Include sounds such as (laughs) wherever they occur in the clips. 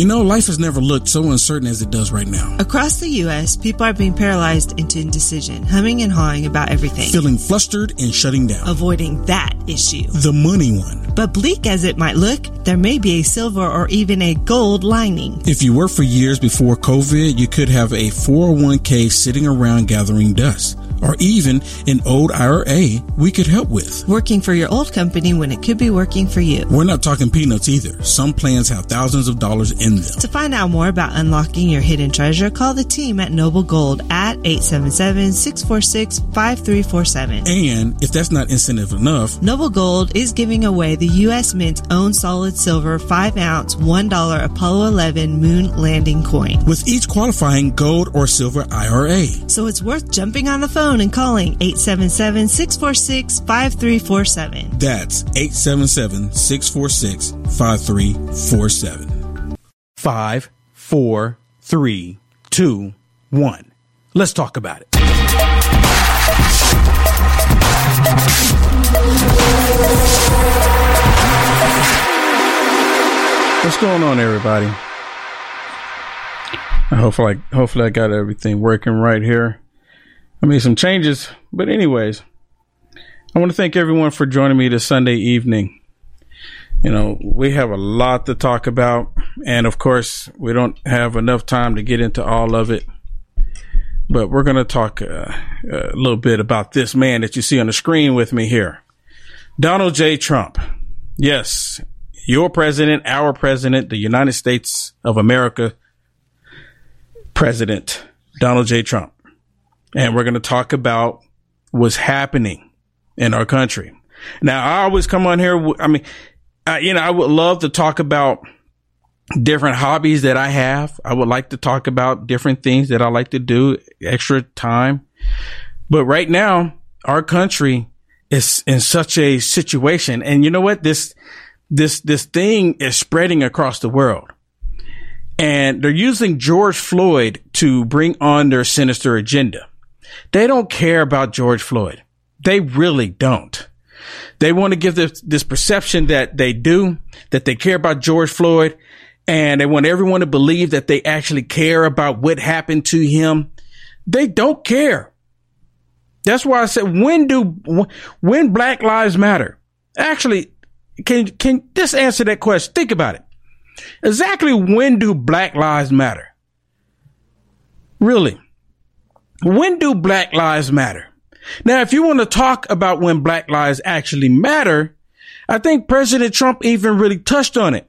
You know, life has never looked so uncertain as it does right now. Across the U.S., people are being paralyzed into indecision, humming and hawing about everything. Feeling flustered and shutting down. Avoiding that issue. The money one. But bleak as it might look, there may be a silver or even a gold lining. If you worked for years before COVID, you could have a 401k sitting around gathering dust or even an old IRA we could help with. Working for your old company when it could be working for you. We're not talking peanuts either. Some plans have thousands of dollars in them. To find out more about unlocking your hidden treasure, call the team at Noble Gold at 877-646-5347. And if that's not incentive enough, Noble Gold is giving away the U.S. Mint's own solid silver 5 ounce $1 Apollo 11 moon landing coin. With each qualifying gold or silver IRA. So it's worth jumping on the phone and calling 877-646-5347. That's 877-646-5347. Five, four, three, two, one. Let's talk about it. What's going on, everybody? Hopefully, hopefully, I got everything working right here. I made some changes, but anyways, I want to thank everyone for joining me this Sunday evening. You know, we have a lot to talk about, and of course, we don't have enough time to get into all of it. But we're going to talk uh, a little bit about this man that you see on the screen with me here, Donald J. Trump. Yes, your president, our president, the United States of America president, Donald J. Trump. And we're going to talk about what's happening in our country. Now, I always come on here. I mean, I, you know, I would love to talk about different hobbies that I have. I would like to talk about different things that I like to do, extra time. But right now, our country is in such a situation. And you know what? This, this, this thing is spreading across the world. And they're using George Floyd to bring on their sinister agenda. They don't care about George Floyd. They really don't. They want to give this, this perception that they do, that they care about George Floyd, and they want everyone to believe that they actually care about what happened to him. They don't care. That's why I said, when do, when Black Lives Matter? Actually, can, can just answer that question? Think about it. Exactly when do Black Lives Matter? Really? When do Black Lives Matter? Now, if you want to talk about when Black Lives actually matter, I think President Trump even really touched on it.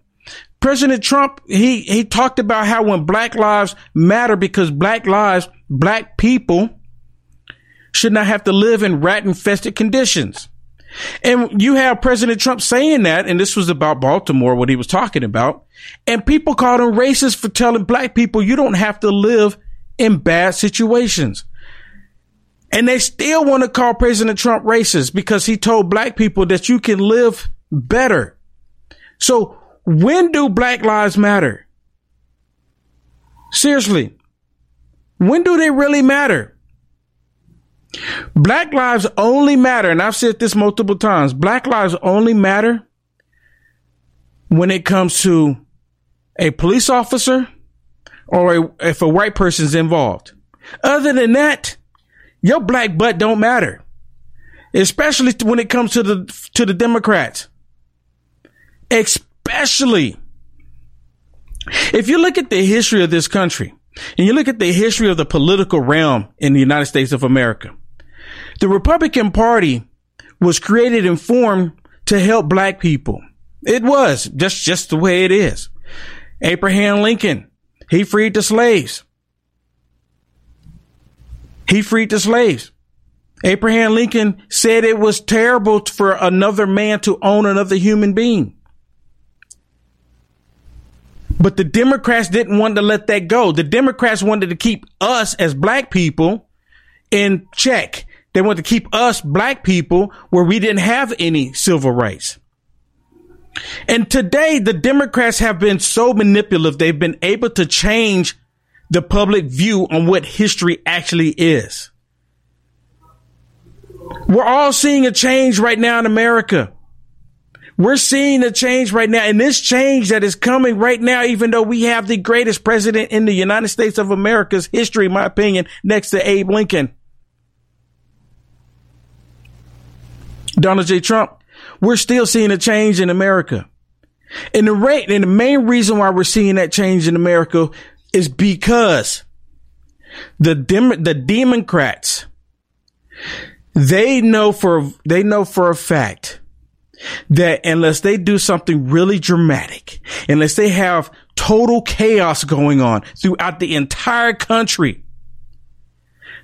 President Trump, he, he talked about how when Black Lives matter because Black lives, Black people should not have to live in rat infested conditions. And you have President Trump saying that, and this was about Baltimore, what he was talking about. And people called him racist for telling black people you don't have to live in bad situations. And they still want to call President Trump racist because he told black people that you can live better. So when do black lives matter? Seriously. When do they really matter? Black lives only matter, and I've said this multiple times. Black lives only matter when it comes to a police officer or a, if a white person's involved. Other than that, your black butt don't matter, especially when it comes to the to the Democrats. Especially If you look at the history of this country and you look at the history of the political realm in the United States of America, the Republican Party was created and formed to help black people. It was just, just the way it is. Abraham Lincoln, he freed the slaves. He freed the slaves. Abraham Lincoln said it was terrible for another man to own another human being. But the Democrats didn't want to let that go. The Democrats wanted to keep us as black people in check. They wanted to keep us black people where we didn't have any civil rights. And today the Democrats have been so manipulative. They've been able to change the public view on what history actually is. We're all seeing a change right now in America. We're seeing a change right now. And this change that is coming right now, even though we have the greatest president in the United States of America's history, in my opinion, next to Abe Lincoln, Donald J. Trump, we're still seeing a change in America. And the rate, and the main reason why we're seeing that change in America is because the Dem- the Democrats, they know for, they know for a fact that unless they do something really dramatic, unless they have total chaos going on throughout the entire country,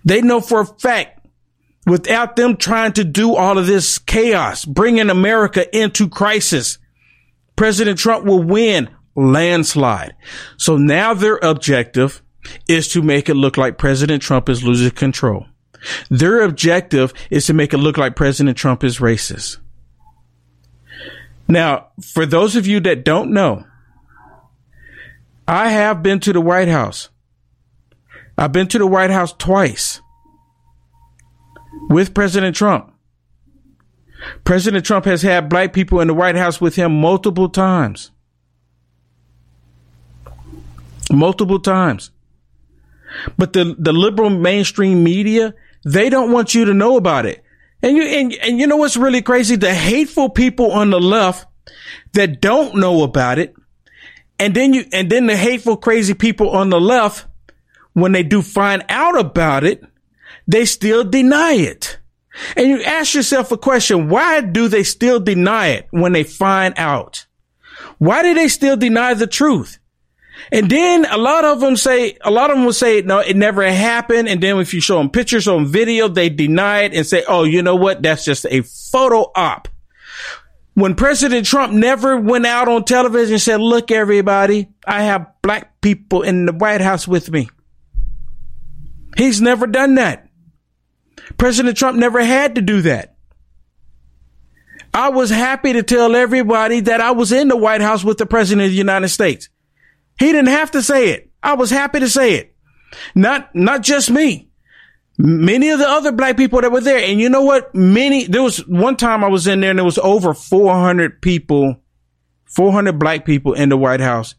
they know for a fact without them trying to do all of this chaos, bringing America into crisis, President Trump will win landslide. So now their objective is to make it look like President Trump is losing control. Their objective is to make it look like President Trump is racist. Now, for those of you that don't know, I have been to the White House. I've been to the White House twice with President Trump. President Trump has had black people in the White House with him multiple times. Multiple times. But the, the liberal mainstream media, they don't want you to know about it. And you, and, and you know what's really crazy? The hateful people on the left that don't know about it. And then you, and then the hateful, crazy people on the left, when they do find out about it, they still deny it. And you ask yourself a question. Why do they still deny it when they find out? Why do they still deny the truth? And then a lot of them say, a lot of them will say, no, it never happened. And then if you show them pictures on video, they deny it and say, oh, you know what? That's just a photo op. When President Trump never went out on television and said, look, everybody, I have black people in the White House with me. He's never done that. President Trump never had to do that. I was happy to tell everybody that I was in the White House with the President of the United States. He didn't have to say it. I was happy to say it. Not, not just me. Many of the other black people that were there. And you know what? Many, there was one time I was in there and there was over 400 people, 400 black people in the White House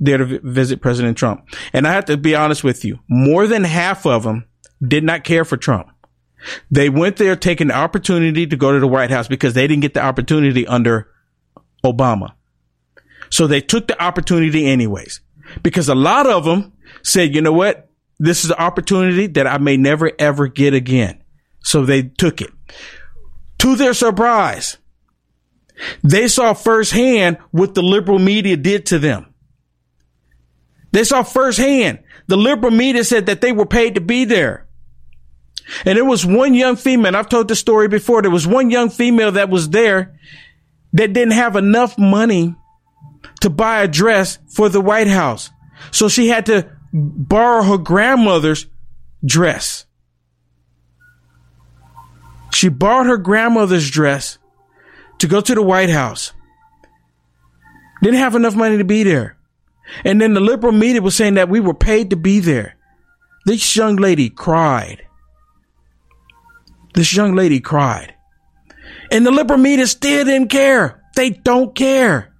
there to visit President Trump. And I have to be honest with you. More than half of them did not care for Trump. They went there taking the opportunity to go to the White House because they didn't get the opportunity under Obama. So they took the opportunity anyways, because a lot of them said, you know what? This is an opportunity that I may never ever get again. So they took it. To their surprise, they saw firsthand what the liberal media did to them. They saw firsthand. The liberal media said that they were paid to be there. And there was one young female, I've told the story before, there was one young female that was there that didn't have enough money to buy a dress for the White House. So she had to borrow her grandmother's dress. She borrowed her grandmother's dress to go to the White House. Didn't have enough money to be there. And then the liberal media was saying that we were paid to be there. This young lady cried. This young lady cried. And the liberal media still didn't care. They don't care.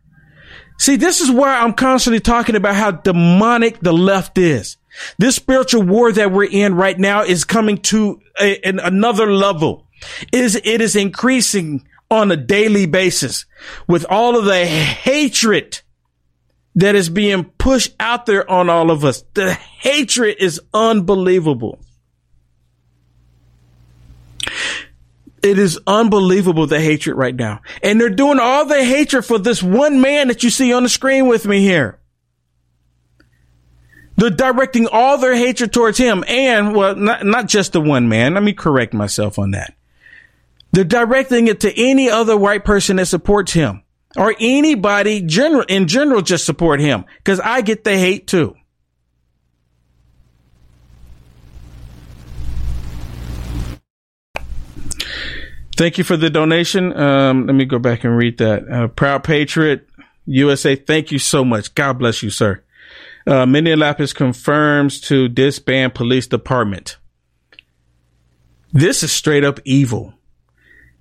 See, this is where I'm constantly talking about how demonic the left is. This spiritual war that we're in right now is coming to a, an, another level. Is, it is increasing on a daily basis with all of the hatred that is being pushed out there on all of us. The hatred is unbelievable. It is unbelievable the hatred right now. And they're doing all the hatred for this one man that you see on the screen with me here. They're directing all their hatred towards him and, well, not, not just the one man. Let me correct myself on that. They're directing it to any other white person that supports him or anybody general in general just support him because I get the hate too. Thank you for the donation. Um, let me go back and read that. Uh, Proud Patriot USA, thank you so much. God bless you, sir. Uh, Minneapolis confirms to disband police department. This is straight up evil.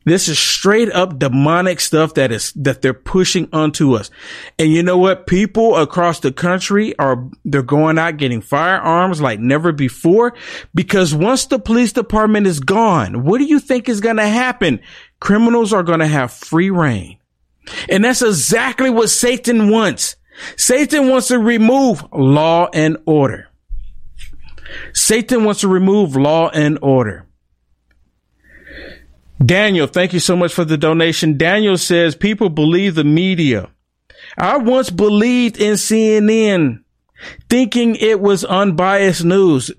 This is straight up demonic stuff that is, that they're pushing onto us. And you know what? People across the country are, they're going out getting firearms like never before because once the police department is gone, what do you think is going to happen? Criminals are going to have free reign. And that's exactly what Satan wants. Satan wants to remove law and order. Satan wants to remove law and order. Daniel, thank you so much for the donation. Daniel says people believe the media. I once believed in CNN thinking it was unbiased news.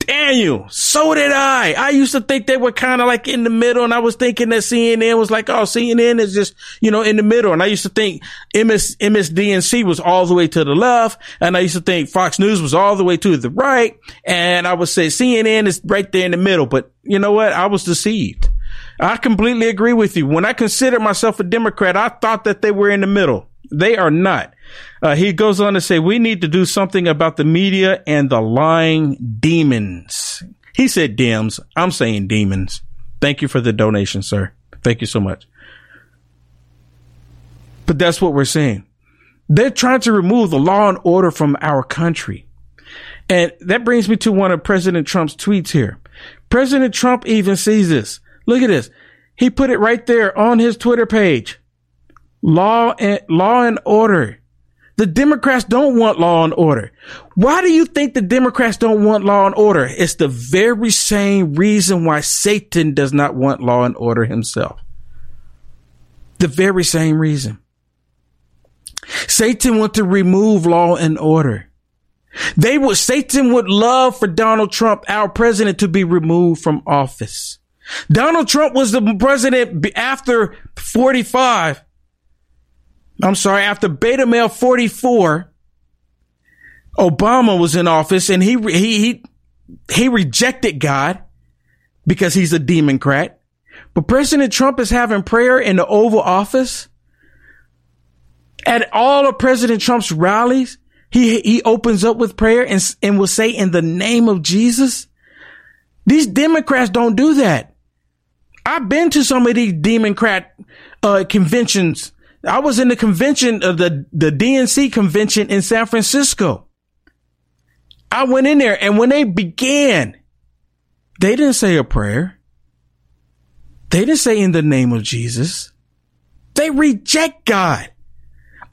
Daniel, so did I. I used to think they were kind of like in the middle and I was thinking that CNN was like, oh, CNN is just, you know, in the middle. And I used to think MS, MSDNC was all the way to the left. And I used to think Fox News was all the way to the right. And I would say CNN is right there in the middle. But you know what? I was deceived. I completely agree with you. When I considered myself a Democrat, I thought that they were in the middle. They are not. Uh, he goes on to say, we need to do something about the media and the lying demons. He said Dems. I'm saying demons. Thank you for the donation, sir. Thank you so much. But that's what we're saying. They're trying to remove the law and order from our country. And that brings me to one of President Trump's tweets here. President Trump even sees this. Look at this. He put it right there on his Twitter page. Law and law and order. The Democrats don't want law and order. Why do you think the Democrats don't want law and order? It's the very same reason why Satan does not want law and order himself. The very same reason. Satan wants to remove law and order. They would, Satan would love for Donald Trump, our president, to be removed from office. Donald Trump was the president after 45. I'm sorry, after beta male 44, Obama was in office and he, he, he, he rejected God because he's a democrat. But President Trump is having prayer in the Oval Office. At all of President Trump's rallies, he, he opens up with prayer and, and will say in the name of Jesus. These Democrats don't do that. I've been to some of these Democrat uh, conventions. I was in the convention of the, the DNC convention in San Francisco. I went in there and when they began, they didn't say a prayer. They didn't say in the name of Jesus. They reject God.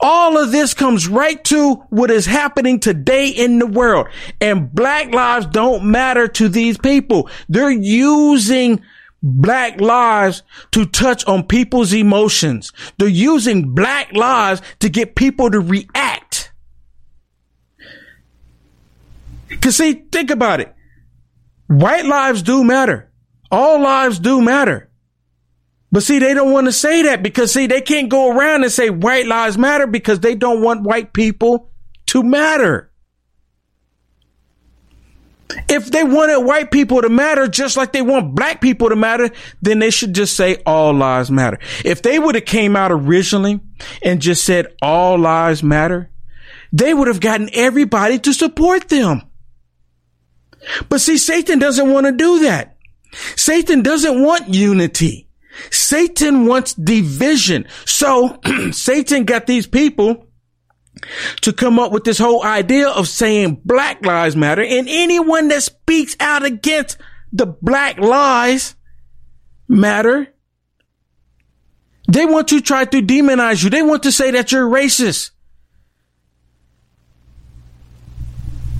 All of this comes right to what is happening today in the world. And black lives don't matter to these people. They're using black lives to touch on people's emotions. They're using black lives to get people to react. Cause see, think about it. White lives do matter. All lives do matter. But see, they don't want to say that because see, they can't go around and say white lives matter because they don't want white people to matter. If they wanted white people to matter just like they want black people to matter, then they should just say all lives matter. If they would have came out originally and just said all lives matter, they would have gotten everybody to support them. But see, Satan doesn't want to do that. Satan doesn't want unity. Satan wants division. So (clears throat) Satan got these people to come up with this whole idea of saying black lives matter and anyone that speaks out against the black lives matter. They want to try to demonize you. They want to say that you're racist.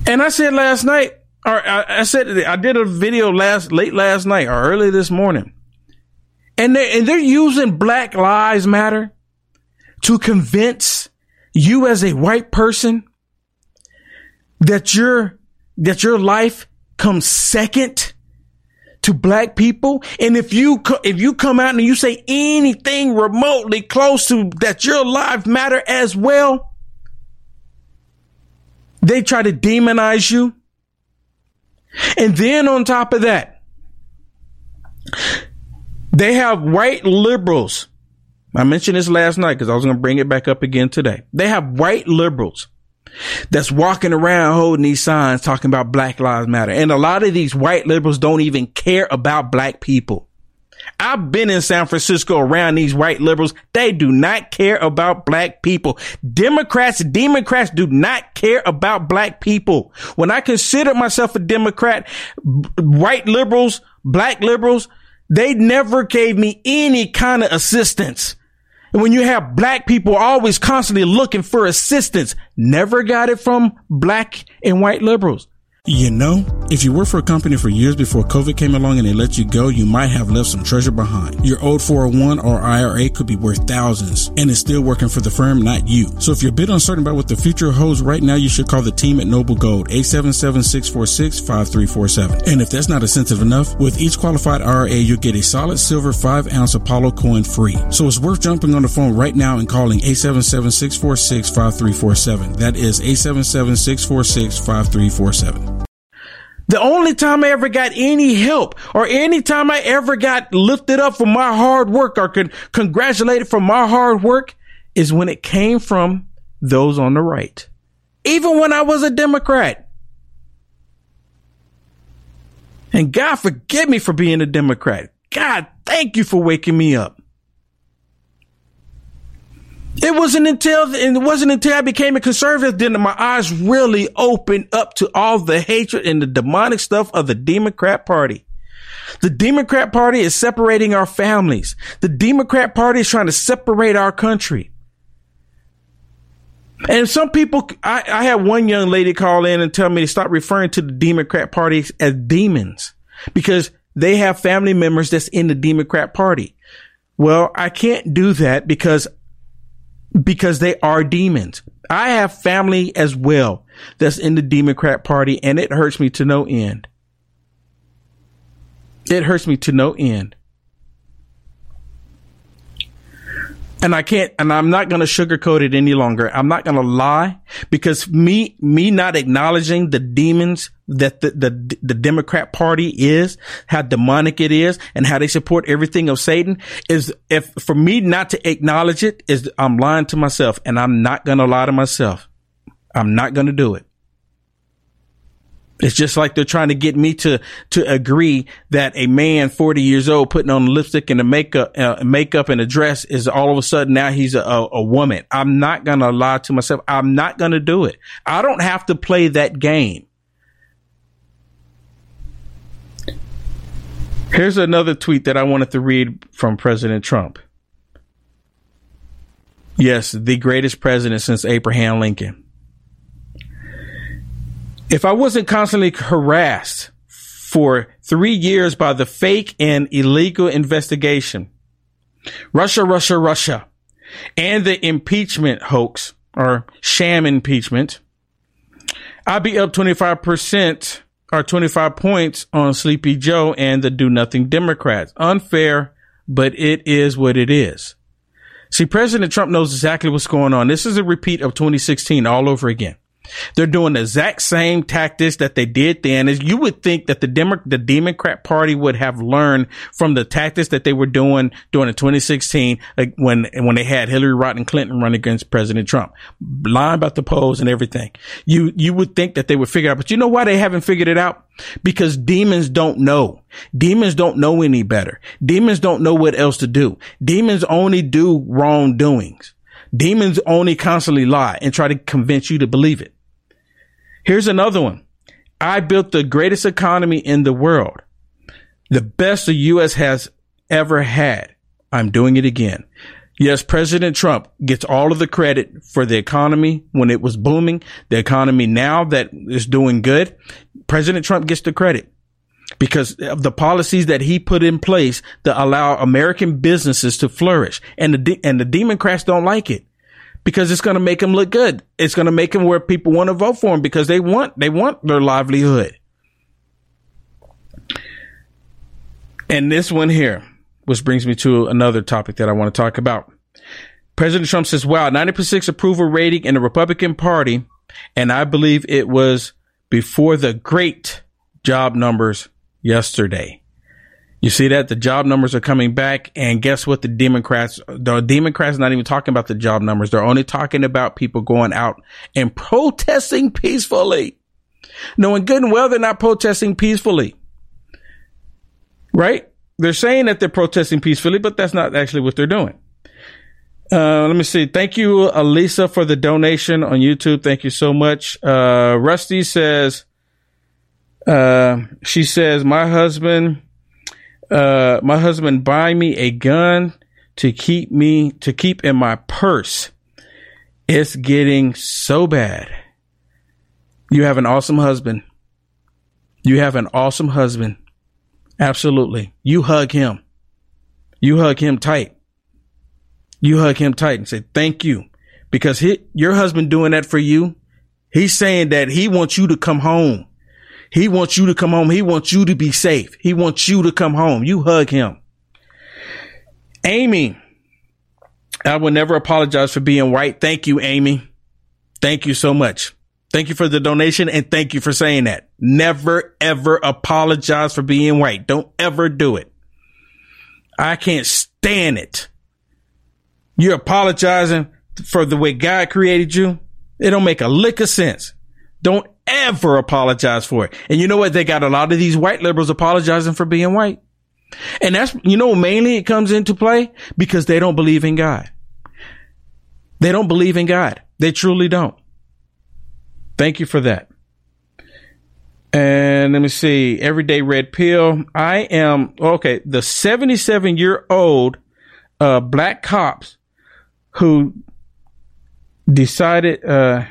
And I said last night, or I, said I did a video last late last night or early this morning, and they and they're using Black Lives Matter to convince you as a white person that your that your life comes second to black people. And if you, if you come out and you say anything remotely close to that your life matter as well, they try to demonize you. And then on top of that, they have white liberals. I mentioned this last night because I was going to bring it back up again today. They have white liberals that's walking around holding these signs talking about Black Lives Matter. And a lot of these white liberals don't even care about black people. I've been in San Francisco around these white liberals. They do not care about black people. Democrats, Democrats do not care about black people. When I consider myself a Democrat, white liberals, black liberals, they never gave me any kind of assistance. And when you have black people always constantly looking for assistance, never got it from black and white liberals. You know, if you worked for a company for years before COVID came along and they let you go, you might have left some treasure behind. Your old 401 or IRA could be worth thousands and it's still working for the firm, not you. So if you're a bit uncertain about what the future holds right now, you should call the team at Noble Gold, 877-646-5347. And if that's not incentive enough, with each qualified IRA, you'll get a solid silver 5 ounce Apollo coin free. So it's worth jumping on the phone right now and calling 877-646-5347. That is 877-646-5347. The only time I ever got any help or any time I ever got lifted up for my hard work or con- congratulated for my hard work is when it came from those on the right. Even when I was a Democrat. And God forgive me for being a Democrat. God, thank you for waking me up. It wasn't until it wasn't until I became a conservative then my eyes really opened up to all the hatred and the demonic stuff of the Democrat Party. The Democrat Party is separating our families. The Democrat Party is trying to separate our country. And some people, I, I had one young lady call in and tell me to stop referring to the Democrat Party as demons because they have family members that's in the Democrat Party. Well, I can't do that because because they are demons. I have family as well that's in the Democrat party and it hurts me to no end. It hurts me to no end. And I can't, and I'm not going to sugarcoat it any longer. I'm not going to lie because me, me not acknowledging the demons that the, the, the Democrat party is, how demonic it is and how they support everything of Satan is if for me not to acknowledge it is I'm lying to myself and I'm not going to lie to myself. I'm not going to do it. It's just like they're trying to get me to to agree that a man 40 years old putting on lipstick and a makeup uh, makeup and a dress is all of a sudden now he's a, a woman. I'm not going to lie to myself. I'm not going to do it. I don't have to play that game. Here's another tweet that I wanted to read from President Trump. Yes, the greatest president since Abraham Lincoln. If I wasn't constantly harassed for three years by the fake and illegal investigation, Russia, Russia, Russia, and the impeachment hoax or sham impeachment, I'd be up 25% or 25 points on Sleepy Joe and the do nothing Democrats. Unfair, but it is what it is. See, President Trump knows exactly what's going on. This is a repeat of 2016 all over again. They're doing the exact same tactics that they did then. As you would think that the Demo- the Democrat Party would have learned from the tactics that they were doing during the 2016 like when when they had Hillary Rodham Clinton run against President Trump, lying about the polls and everything. You you would think that they would figure out, but you know why they haven't figured it out? Because demons don't know. Demons don't know any better. Demons don't know what else to do. Demons only do wrongdoings. Demons only constantly lie and try to convince you to believe it. Here's another one. I built the greatest economy in the world. The best the U.S. has ever had. I'm doing it again. Yes, President Trump gets all of the credit for the economy when it was booming. The economy now that is doing good, President Trump gets the credit because of the policies that he put in place that allow American businesses to flourish. And the, and the Democrats don't like it because it's going to make them look good. It's going to make them where people want to vote for him because they want, they want their livelihood. And this one here, which brings me to another topic that I want to talk about. President Trump says, wow, 90% approval rating in the Republican Party. And I believe it was before the great job numbers yesterday. You see that the job numbers are coming back. And guess what? The Democrats, the Democrats not even talking about the job numbers. They're only talking about people going out and protesting peacefully. Knowing good and well, they're not protesting peacefully. Right? they're saying that they're protesting peacefully, but that's not actually what they're doing. Uh, let me see. Thank you, Elisa, for the donation on YouTube. Thank you so much. Uh, Rusty says, uh, she says, my husband, uh, my husband buy me a gun to keep me, to keep in my purse. It's getting so bad. You have an awesome husband. You have an awesome husband. Absolutely. You hug him. You hug him tight. You hug him tight and say, thank you. Because he, your husband doing that for you, he's saying that he wants you to come home. He wants you to come home. He wants you to be safe. He wants you to come home. You hug him. Amy, I will never apologize for being white. Thank you, Amy. Thank you so much. Thank you for the donation and thank you for saying that. Never ever apologize for being white. Don't ever do it. I can't stand it. You're apologizing for the way God created you. It don't make a lick of sense. Don't ever apologize for it. And you know what? They got a lot of these white liberals apologizing for being white. And that's, you know, mainly it comes into play because they don't believe in God. They don't believe in God. They truly don't. Thank you for that. And let me see. Everyday red pill. I am okay. The 77 year old uh, black cops who decided, uh,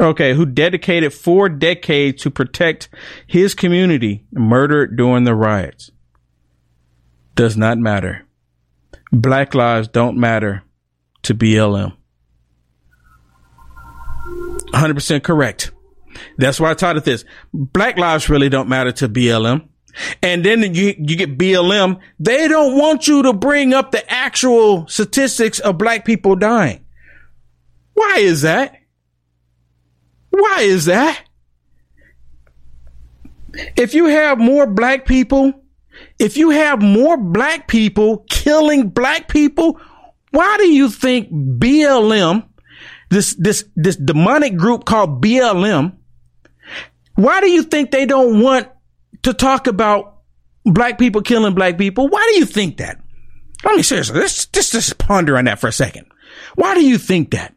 okay, who dedicated four decades to protect his community, murdered during the riots. Does not matter. Black lives don't matter to BLM. 100% correct. That's why I taught it this. Black lives really don't matter to BLM. And then you, you get BLM. They don't want you to bring up the actual statistics of black people dying. Why is that? Why is that? If you have more black people, if you have more black people killing black people, why do you think BLM this, this, this demonic group called BLM, why do you think they don't want to talk about black people killing black people? Why do you think that? Let me seriously, let's just, just ponder on that for a second. Why do you think that?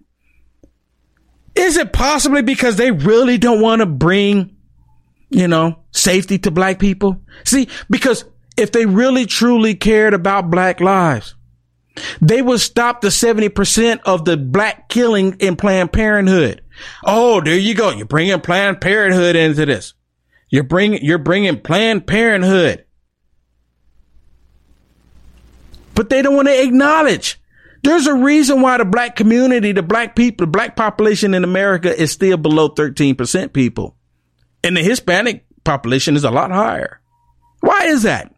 Is it possibly because they really don't want to bring, you know, safety to black people? See, because if they really truly cared about black lives, they would stop the 70% of the black killing in Planned Parenthood. Oh, there you go. You're bringing Planned Parenthood into this. You're bringing, you're bringing Planned Parenthood. But they don't want to acknowledge. There's a reason why the black community, the black people, the black population in America is still below 13% people. And the Hispanic population is a lot higher. Why is that?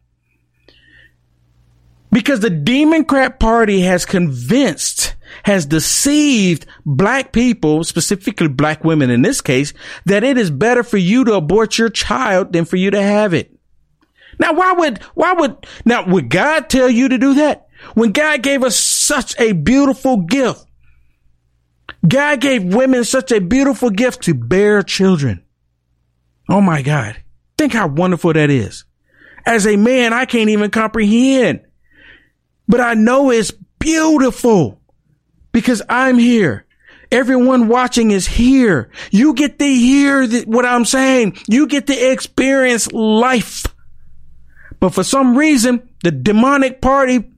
Because the Democrat Party has convinced, has deceived black people, specifically black women in this case, that it is better for you to abort your child than for you to have it. Now, why would, why would, now would God tell you to do that? When God gave us such a beautiful gift, God gave women such a beautiful gift to bear children. Oh my God. Think how wonderful that is. As a man, I can't even comprehend but I know it's beautiful because I'm here. Everyone watching is here. You get to hear what I'm saying. You get to experience life. But for some reason, the demonic party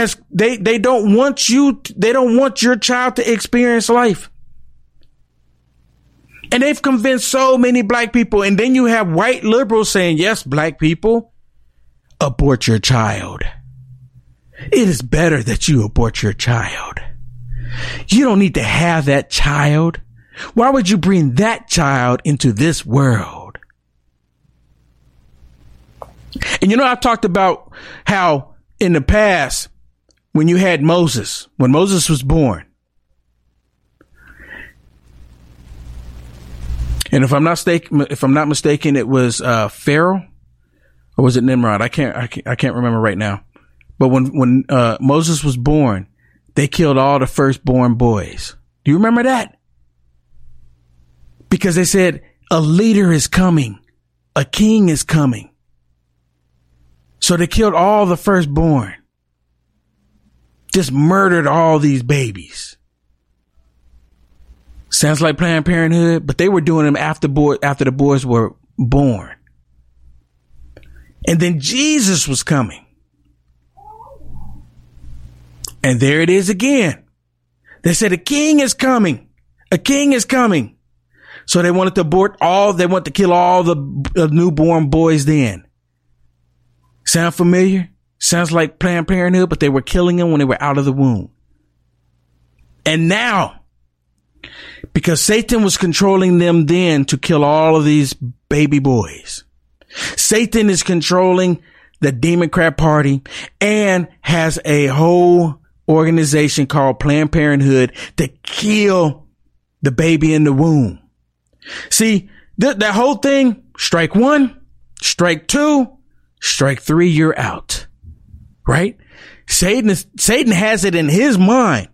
has, they, they don't want you, they don't want your child to experience life. And they've convinced so many black people. And then you have white liberals saying, yes, black people, abort your child. It is better that you abort your child. You don't need to have that child. Why would you bring that child into this world? And you know, I've talked about how in the past, when you had Moses, when Moses was born, and if I'm not mistaken, if I'm not mistaken, it was uh, Pharaoh or was it Nimrod? I can't, I can't, I can't remember right now. But when when uh, Moses was born, they killed all the firstborn boys. Do you remember that? Because they said a leader is coming, a king is coming. So they killed all the firstborn. Just murdered all these babies. Sounds like Planned Parenthood, but they were doing them after boy, after the boys were born. And then Jesus was coming. And there it is again. They said a king is coming. A king is coming. So they wanted to abort all, they want to kill all the uh, newborn boys then. Sound familiar? Sounds like Planned Parenthood, but they were killing them when they were out of the womb. And now, because Satan was controlling them then to kill all of these baby boys, Satan is controlling the Democrat Party and has a whole organization called Planned Parenthood to kill the baby in the womb. See, th- that whole thing, strike one, strike two, strike three, you're out. Right? Satan Satan has it in his mind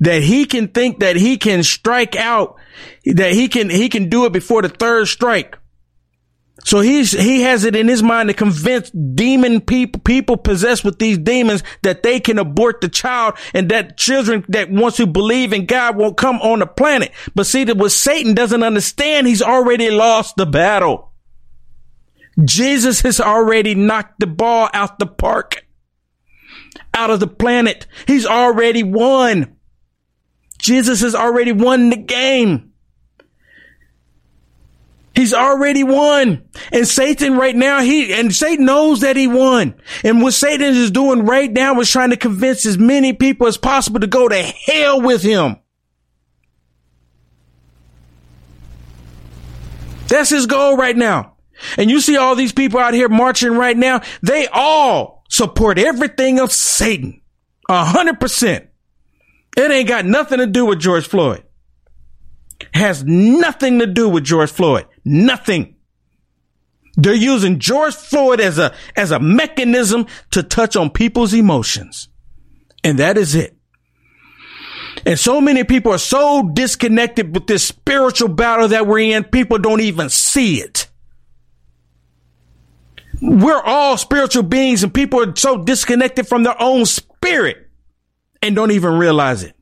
that he can think that he can strike out, that he can, he can do it before the third strike. So he's, he has it in his mind to convince demon people, people possessed with these demons that they can abort the child and that children that wants to believe in God won't come on the planet. But see that what Satan doesn't understand, he's already lost the battle. Jesus has already knocked the ball out the park, out of the planet. He's already won. Jesus has already won the game. He's already won. And Satan right now, he, and Satan knows that he won. And what Satan is doing right now is trying to convince as many people as possible to go to hell with him. That's his goal right now. And you see all these people out here marching right now. They all support everything of Satan. A hundred percent. It ain't got nothing to do with George Floyd. Has nothing to do with George Floyd. Nothing. They're using George Floyd as a, as a mechanism to touch on people's emotions. And that is it. And so many people are so disconnected with this spiritual battle that we're in, people don't even see it. We're all spiritual beings and people are so disconnected from their own spirit and don't even realize it.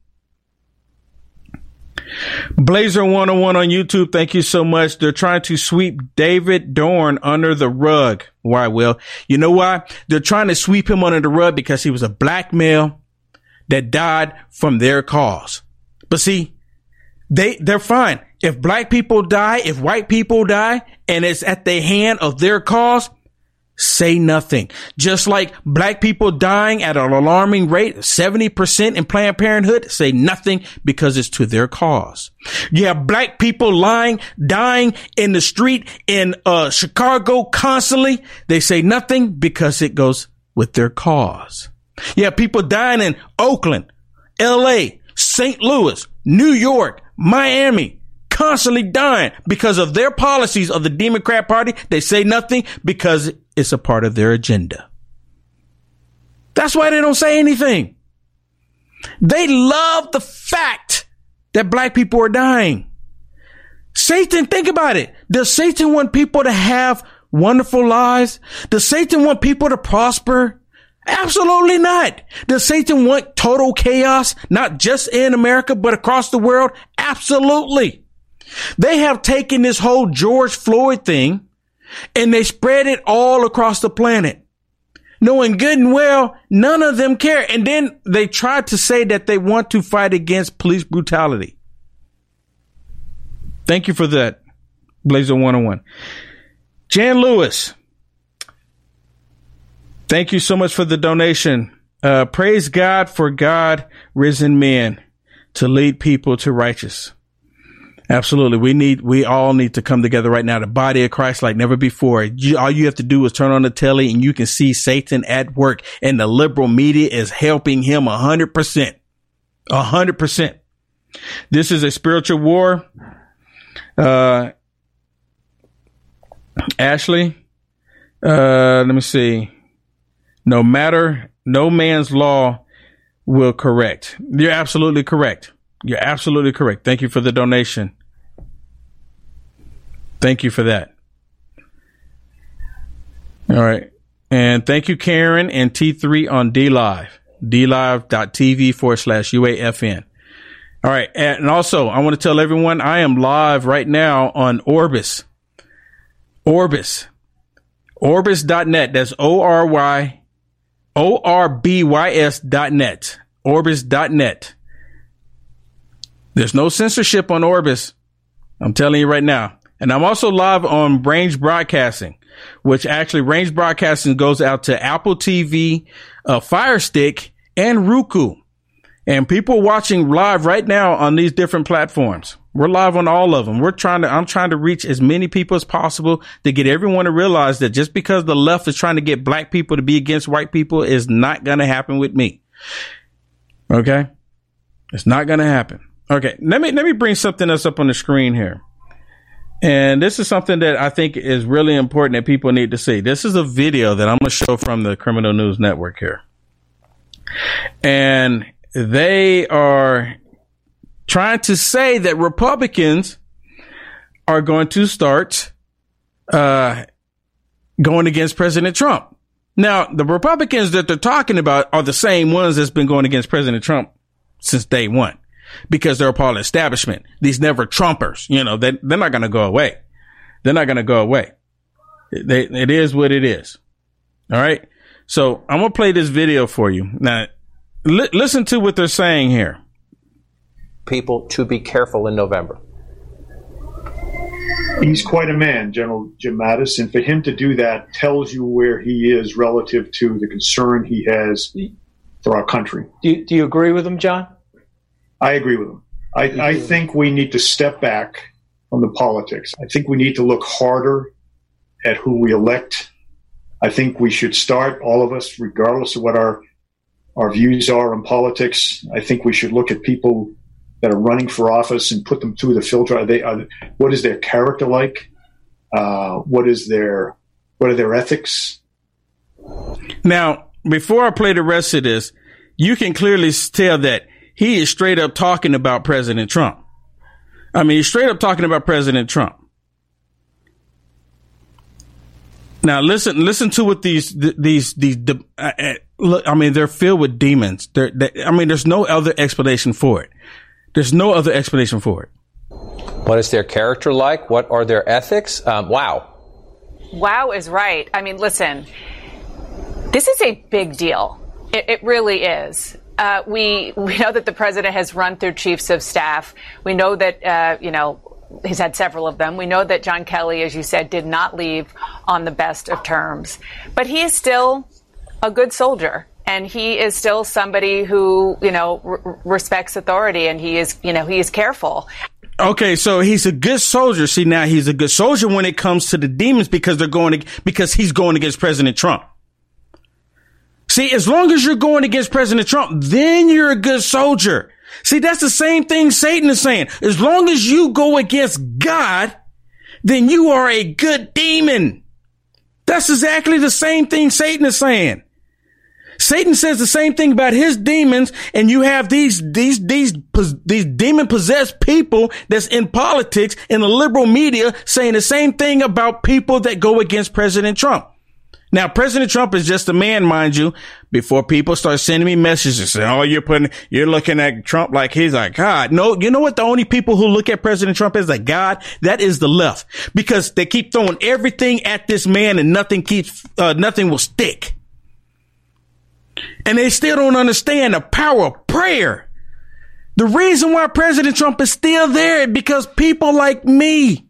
Blazer 101 on YouTube. Thank you so much. They're trying to sweep David Dorn under the rug. Why, Will? You know why? They're trying to sweep him under the rug because he was a black male that died from their cause. But see, they, they're fine. If black people die, if white people die, and it's at the hand of their cause, say nothing. Just like black people dying at an alarming rate, 70% in Planned Parenthood, say nothing because it's to their cause. You have black people lying, dying in the street in uh, Chicago constantly. They say nothing because it goes with their cause. You have people dying in Oakland, LA, St. Louis, New York, Miami, constantly dying because of their policies of the Democrat party. They say nothing because it's a part of their agenda. That's why they don't say anything. They love the fact that black people are dying. Satan, think about it. Does Satan want people to have wonderful lives? Does Satan want people to prosper? Absolutely not. Does Satan want total chaos, not just in America, but across the world? Absolutely. They have taken this whole George Floyd thing and they spread it all across the planet. knowing good and well none of them care. And then they try to say that they want to fight against police brutality. Thank you for that, Blazer 101. Jan Lewis, thank you so much for the donation. Uh, praise God for God risen men to lead people to righteous. Absolutely. We need, we all need to come together right now, the body of Christ like never before. You, all you have to do is turn on the telly and you can see Satan at work and the liberal media is helping him a hundred percent. A hundred percent. This is a spiritual war. Uh, Ashley, uh, let me see. No matter, no man's law will correct. You're absolutely correct. You're absolutely correct. Thank you for the donation. Thank you for that. All right. And thank you, Karen and T3 on D DLive, dlive.tv forward slash UAFN. All right. And also, I want to tell everyone I am live right now on Orbys. Orbys. Orbys.net. That's O R Y O R B Y S dot net. Orbys.net. There's no censorship on Orbys. I'm telling you right now. And I'm also live on Range Broadcasting, which actually Range Broadcasting goes out to Apple TV, uh, Fire Stick, and Roku. And people watching live right now on these different platforms. We're live on all of them. We're trying to, I'm trying to reach as many people as possible to get everyone to realize that just because the left is trying to get black people to be against white people is not going to happen with me. Okay. It's not going to happen. Okay. Let me, let me bring something else up on the screen here. And this is something that I think is really important that people need to see. This is a video that I'm going to show from the Criminal News Network here. And they are trying to say that Republicans are going to start uh, going against President Trump. Now, the Republicans that they're talking about are the same ones that's been going against President Trump since day one because they're a part of the establishment. These never Trumpers, you know, they, they're not going to go away. They're not going to go away. They, it is what it is. All right. So I'm going to play this video for you. Now, li- listen to what they're saying here people to be careful in November? He's quite a man, General Jim Mattis, and for him to do that tells you where he is relative to the concern he has for our country. Do you, do you agree with him, John? I agree with him. I, I think we need to step back from the politics. I think we need to look harder at who we elect. I think we should start, all of us, regardless of what our our views are on politics. I think we should look at people that are running for office and put them through the filter? Are they? Are, what is their character like? Uh, what is their what are their ethics? Now, before I play the rest of this, you can clearly tell that he is straight up talking about President Trump. I mean, he's straight up talking about President Trump. Now listen, listen to what these these these. Uh, uh, look, I mean, they're filled with demons. They're, they, I mean, there's no other explanation for it. There's no other explanation for it. What is their character like? What are their ethics? Um, wow. Wow is right. I mean, listen, this is a big deal. It, it really is. Uh, we (laughs) we know that the president has run through chiefs of staff. We know that uh, you know he's had several of them. We know that John Kelly, as you said, did not leave on the best of terms, but he is still a good soldier and he is still somebody who you know respects authority and he is you know he is careful Okay, so he's a good soldier. See, now he's a good soldier when it comes to the demons because they're going to, because he's going against President Trump. See, as long as you're going against President Trump, then you're a good soldier. See, that's the same thing Satan is saying. As long as you go against God, then you are a good demon. That's exactly the same thing Satan is saying. Satan says the same thing about his demons, and you have these these these these demon possessed people that's in politics in the liberal media saying the same thing about people that go against President Trump. Now, President Trump is just a man, mind you, before people start sending me messages saying, Oh, you're putting, you're looking at Trump like he's like God. No, you know what? The only people who look at President Trump as a God, that is the left because they keep throwing everything at this man and nothing keeps, uh, nothing will stick. And they still don't understand the power of prayer. The reason why President Trump is still there is because people like me,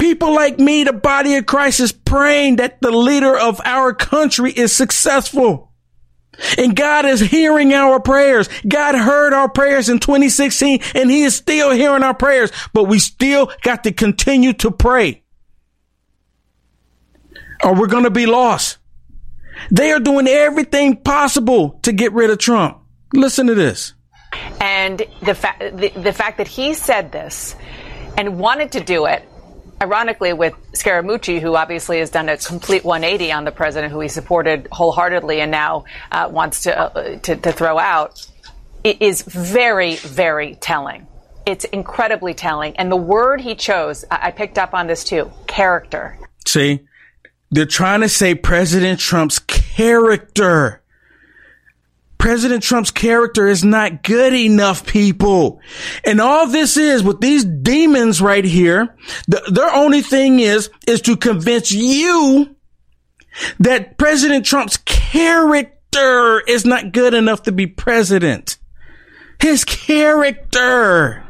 people like me, the body of Christ is praying that the leader of our country is successful. And God is hearing our prayers. God heard our prayers in 2016 and he is still hearing our prayers, but we still got to continue to pray or we're going to be lost. They are doing everything possible to get rid of Trump. Listen to this. And the fact the, the fact that he said this and wanted to do it ironically, with Scaramucci, who obviously has done a complete 180 on the president, who he supported wholeheartedly and now uh, wants to, uh, to, to throw out, it is very, very telling. It's incredibly telling. And the word he chose, I, I picked up on this too character. See, they're trying to say President Trump's character. President Trump's character is not good enough, people. And all this is with these demons right here, the, their only thing is, is to convince you that President Trump's character is not good enough to be president. His character.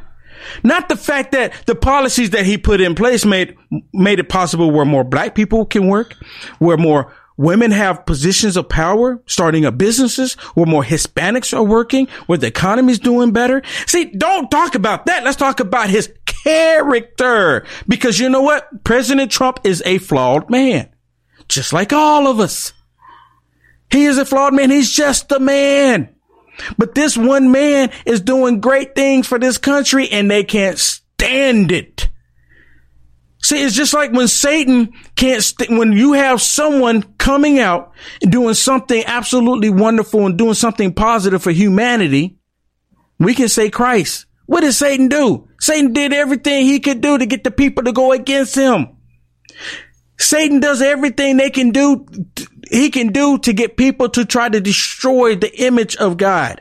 Not the fact that the policies that he put in place made, made it possible where more black people can work, where more women have positions of power, starting up businesses, where more Hispanics are working, where the economy is doing better. See, don't talk about that. Let's talk about his character. Because you know what? President Trump is a flawed man. Just like all of us. He is a flawed man. He's just a man. But this one man is doing great things for this country and they can't stand it. See, it's just like when Satan can't, st- when you have someone coming out and doing something absolutely wonderful and doing something positive for humanity, we can say Christ. What did Satan do? Satan did everything he could do to get the people to go against him. Satan does everything they can do, he can do to get people to try to destroy the image of God.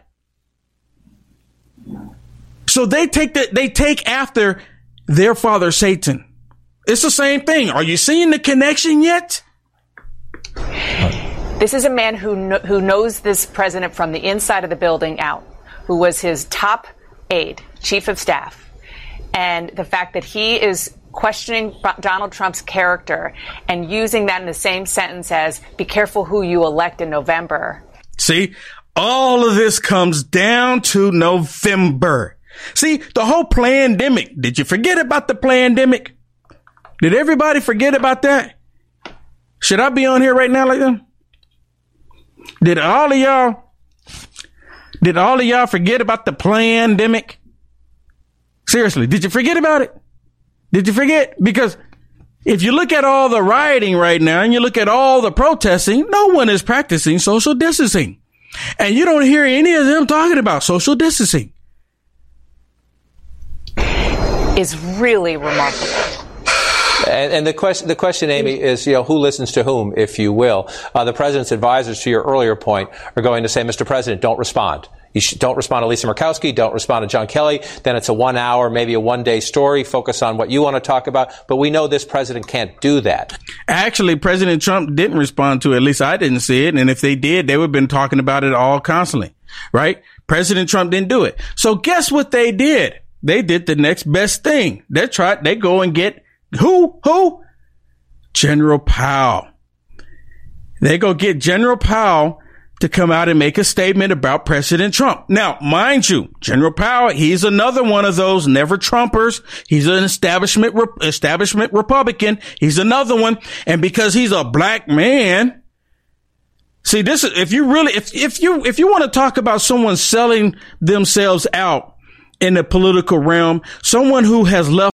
So they take the, they take after their father Satan. It's the same thing. Are you seeing the connection yet? This is a man who kn- who knows this president from the inside of the building out, who was his top aide, chief of staff, and the fact that he is questioning Donald Trump's character and using that in the same sentence as "Be careful who you elect in November." See, all of this comes down to November. See, the whole pandemic. Did you forget about the pandemic? Did everybody forget about that? Should I be on here right now like that? Did all of y'all, did all of y'all forget about the pandemic? Seriously, did you forget about it? Did you forget? Because if you look at all the rioting right now and you look at all the protesting, no one is practicing social distancing. And you don't hear any of them talking about social distancing. Is really remarkable. And, and, the question, the question, Amy, is you know who listens to whom, if you will. Uh, the president's advisors, to your earlier point, are going to say, "Mr. President, don't respond. You don't respond to Lisa Murkowski. Don't respond to John Kelly. Then it's a one-hour, maybe a one-day story. Focus on what you want to talk about. But we know this president can't do that. Actually, President Trump didn't respond to it. At least I didn't see it. And if they did, they would have been talking about it all constantly, right? President Trump didn't do it. So guess what they did? They did the next best thing. They tried. They go and get who? Who? General Powell. They go get General Powell to come out and make a statement about President Trump. Now, mind you, General Powell, he's another one of those never Trumpers. He's an establishment, establishment Republican. He's another one. And because he's a black man, see, this is, if you really, if, if you, if you want to talk about someone selling themselves out in the political realm, someone who has left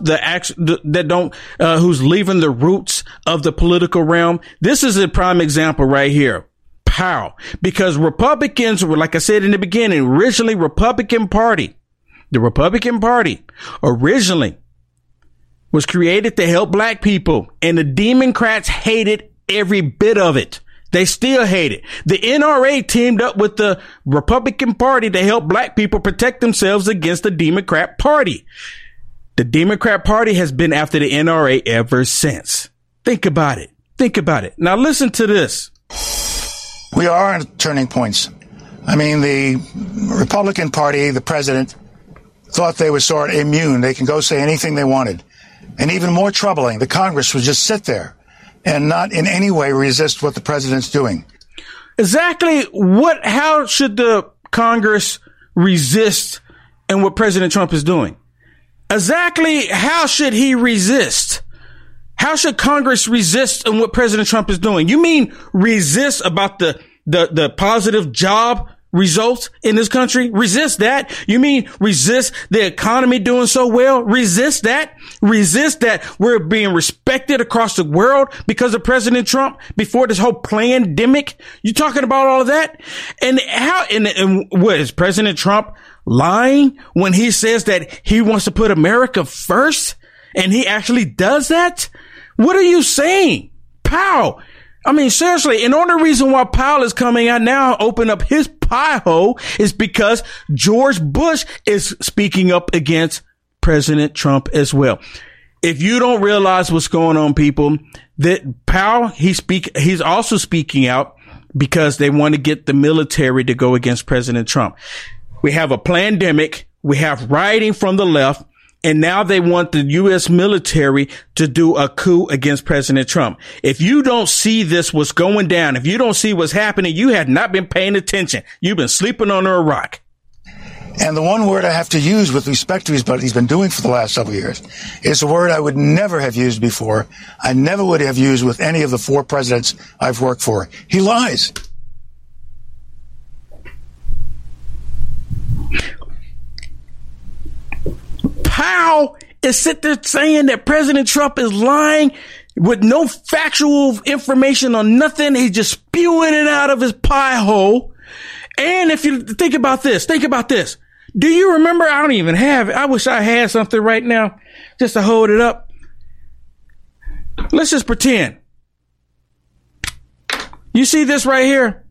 The act that don't uh, who's leaving the roots of the political realm. This is a prime example right here. Powell because Republicans were, like I said in the beginning, originally Republican Party. The Republican Party originally was created to help black people and the Democrats hated every bit of it. They still hate it. The NRA teamed up with the Republican Party to help black people protect themselves against the Democrat Party. The Democrat Party has been after the NRA ever since. Think about it. Think about it. Now listen to this. We are at turning points. I mean, the Republican Party, the president, thought they were sort of immune. They can go say anything they wanted. And even more troubling, the Congress would just sit there and not in any way resist what the president's doing. Exactly what, how should the Congress resist and what President Trump is doing? Exactly how should he resist? How should Congress resist and what President Trump is doing? You mean resist about the, the, the positive job results in this country? Resist that. You mean resist the economy doing so well? Resist that. Resist that we're being respected across the world because of President Trump before this whole pandemic. You talking about all of that? And how, and, and what is President Trump lying when he says that he wants to put America first and he actually does that? What are you saying? Pow. I mean, seriously, and the only reason why Powell is coming out now, open up his pie hole is because George Bush is speaking up against President Trump as well. If you don't realize what's going on, people, that Powell, he speak, he's also speaking out because they want to get the military to go against President Trump. We have a pandemic. We have rioting from the left. And now they want the U.S. military to do a coup against President Trump. If you don't see this, what's going down, if you don't see what's happening, you have not been paying attention. You've been sleeping under a rock. And the one word I have to use with respect to what he's been doing for the last several years is a word I would never have used before. I never would have used with any of the four presidents I've worked for. He lies. Powell is sit there saying that President Trump is lying with no factual information on nothing. He's just spewing it out of his pie hole. And if you think about this, think about this. Do you remember? I don't even have it. I wish I had something right now just to hold it up. Let's just pretend. You see this right here?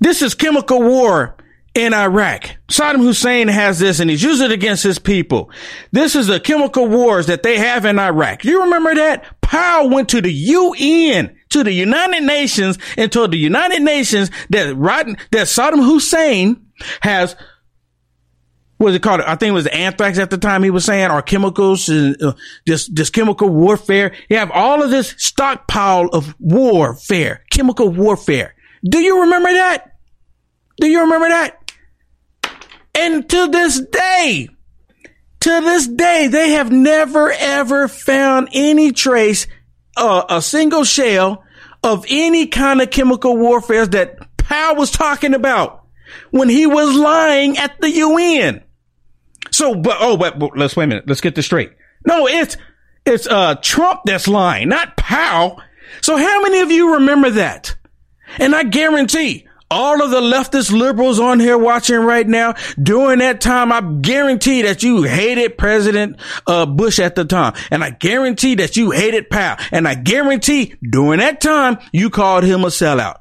This is chemical war in Iraq. Saddam Hussein has this and he's used it against his people. This is the chemical wars that they have in Iraq. You remember that? Powell went to the UN, to the United Nations and told the United Nations that that Saddam Hussein has what was it called? I think it was anthrax at the time he was saying, or chemicals, and uh, this, this chemical warfare. You have all of this stockpile of warfare, chemical warfare. Do you remember that? Do you remember that? And to this day, to this day, they have never ever found any trace, uh, a single shell of any kind of chemical warfare that Powell was talking about when he was lying at the UN. So, but, oh, but, but let's wait a minute. Let's get this straight. No, it's, it's, uh, Trump that's lying, not Powell. So how many of you remember that? And I guarantee all of the leftist liberals on here watching right now, during that time, I guarantee that you hated President uh, Bush at the time. And I guarantee that you hated Powell. And I guarantee during that time, you called him a sellout.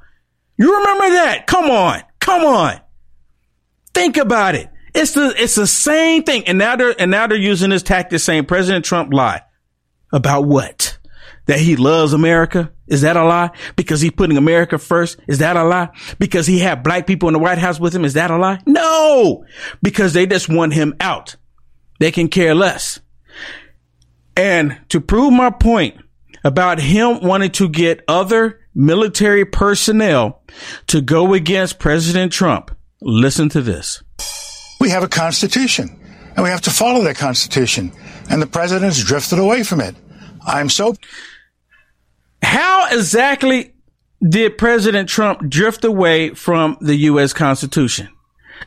You remember that? Come on. Come on. Think about it. It's the, it's the same thing. And now they're, and now they're using this tactic saying President Trump lied about what? That he loves America? Is that a lie? Because he's putting America first? Is that a lie? Because he had black people in the White House with him? Is that a lie? No! Because they just want him out. They can care less. And to prove my point about him wanting to get other military personnel to go against President Trump, listen to this. We have a constitution and we have to follow that constitution. And the president's drifted away from it. I'm so how exactly did President Trump drift away from the U.S. Constitution?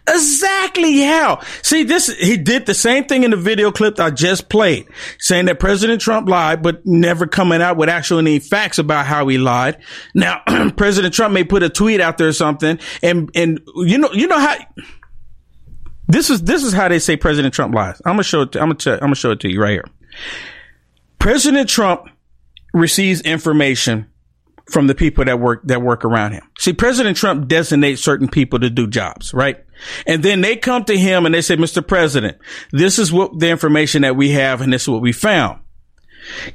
Exactly how. See, this, he did the same thing in the video clip I just played, saying that President Trump lied, but never coming out with actual any facts about how he lied. Now, (clears throat) President Trump may put a tweet out there or something, and, and you know, you know how, this is, this is how they say President Trump lies. I'm gonna show it, to, I'm gonna, I'm gonna show it to you right here. President Trump receives information from the people that work that work around him. See, President Trump designates certain people to do jobs, right? And then they come to him and they say, Mr. President, this is what the information that we have and this is what we found.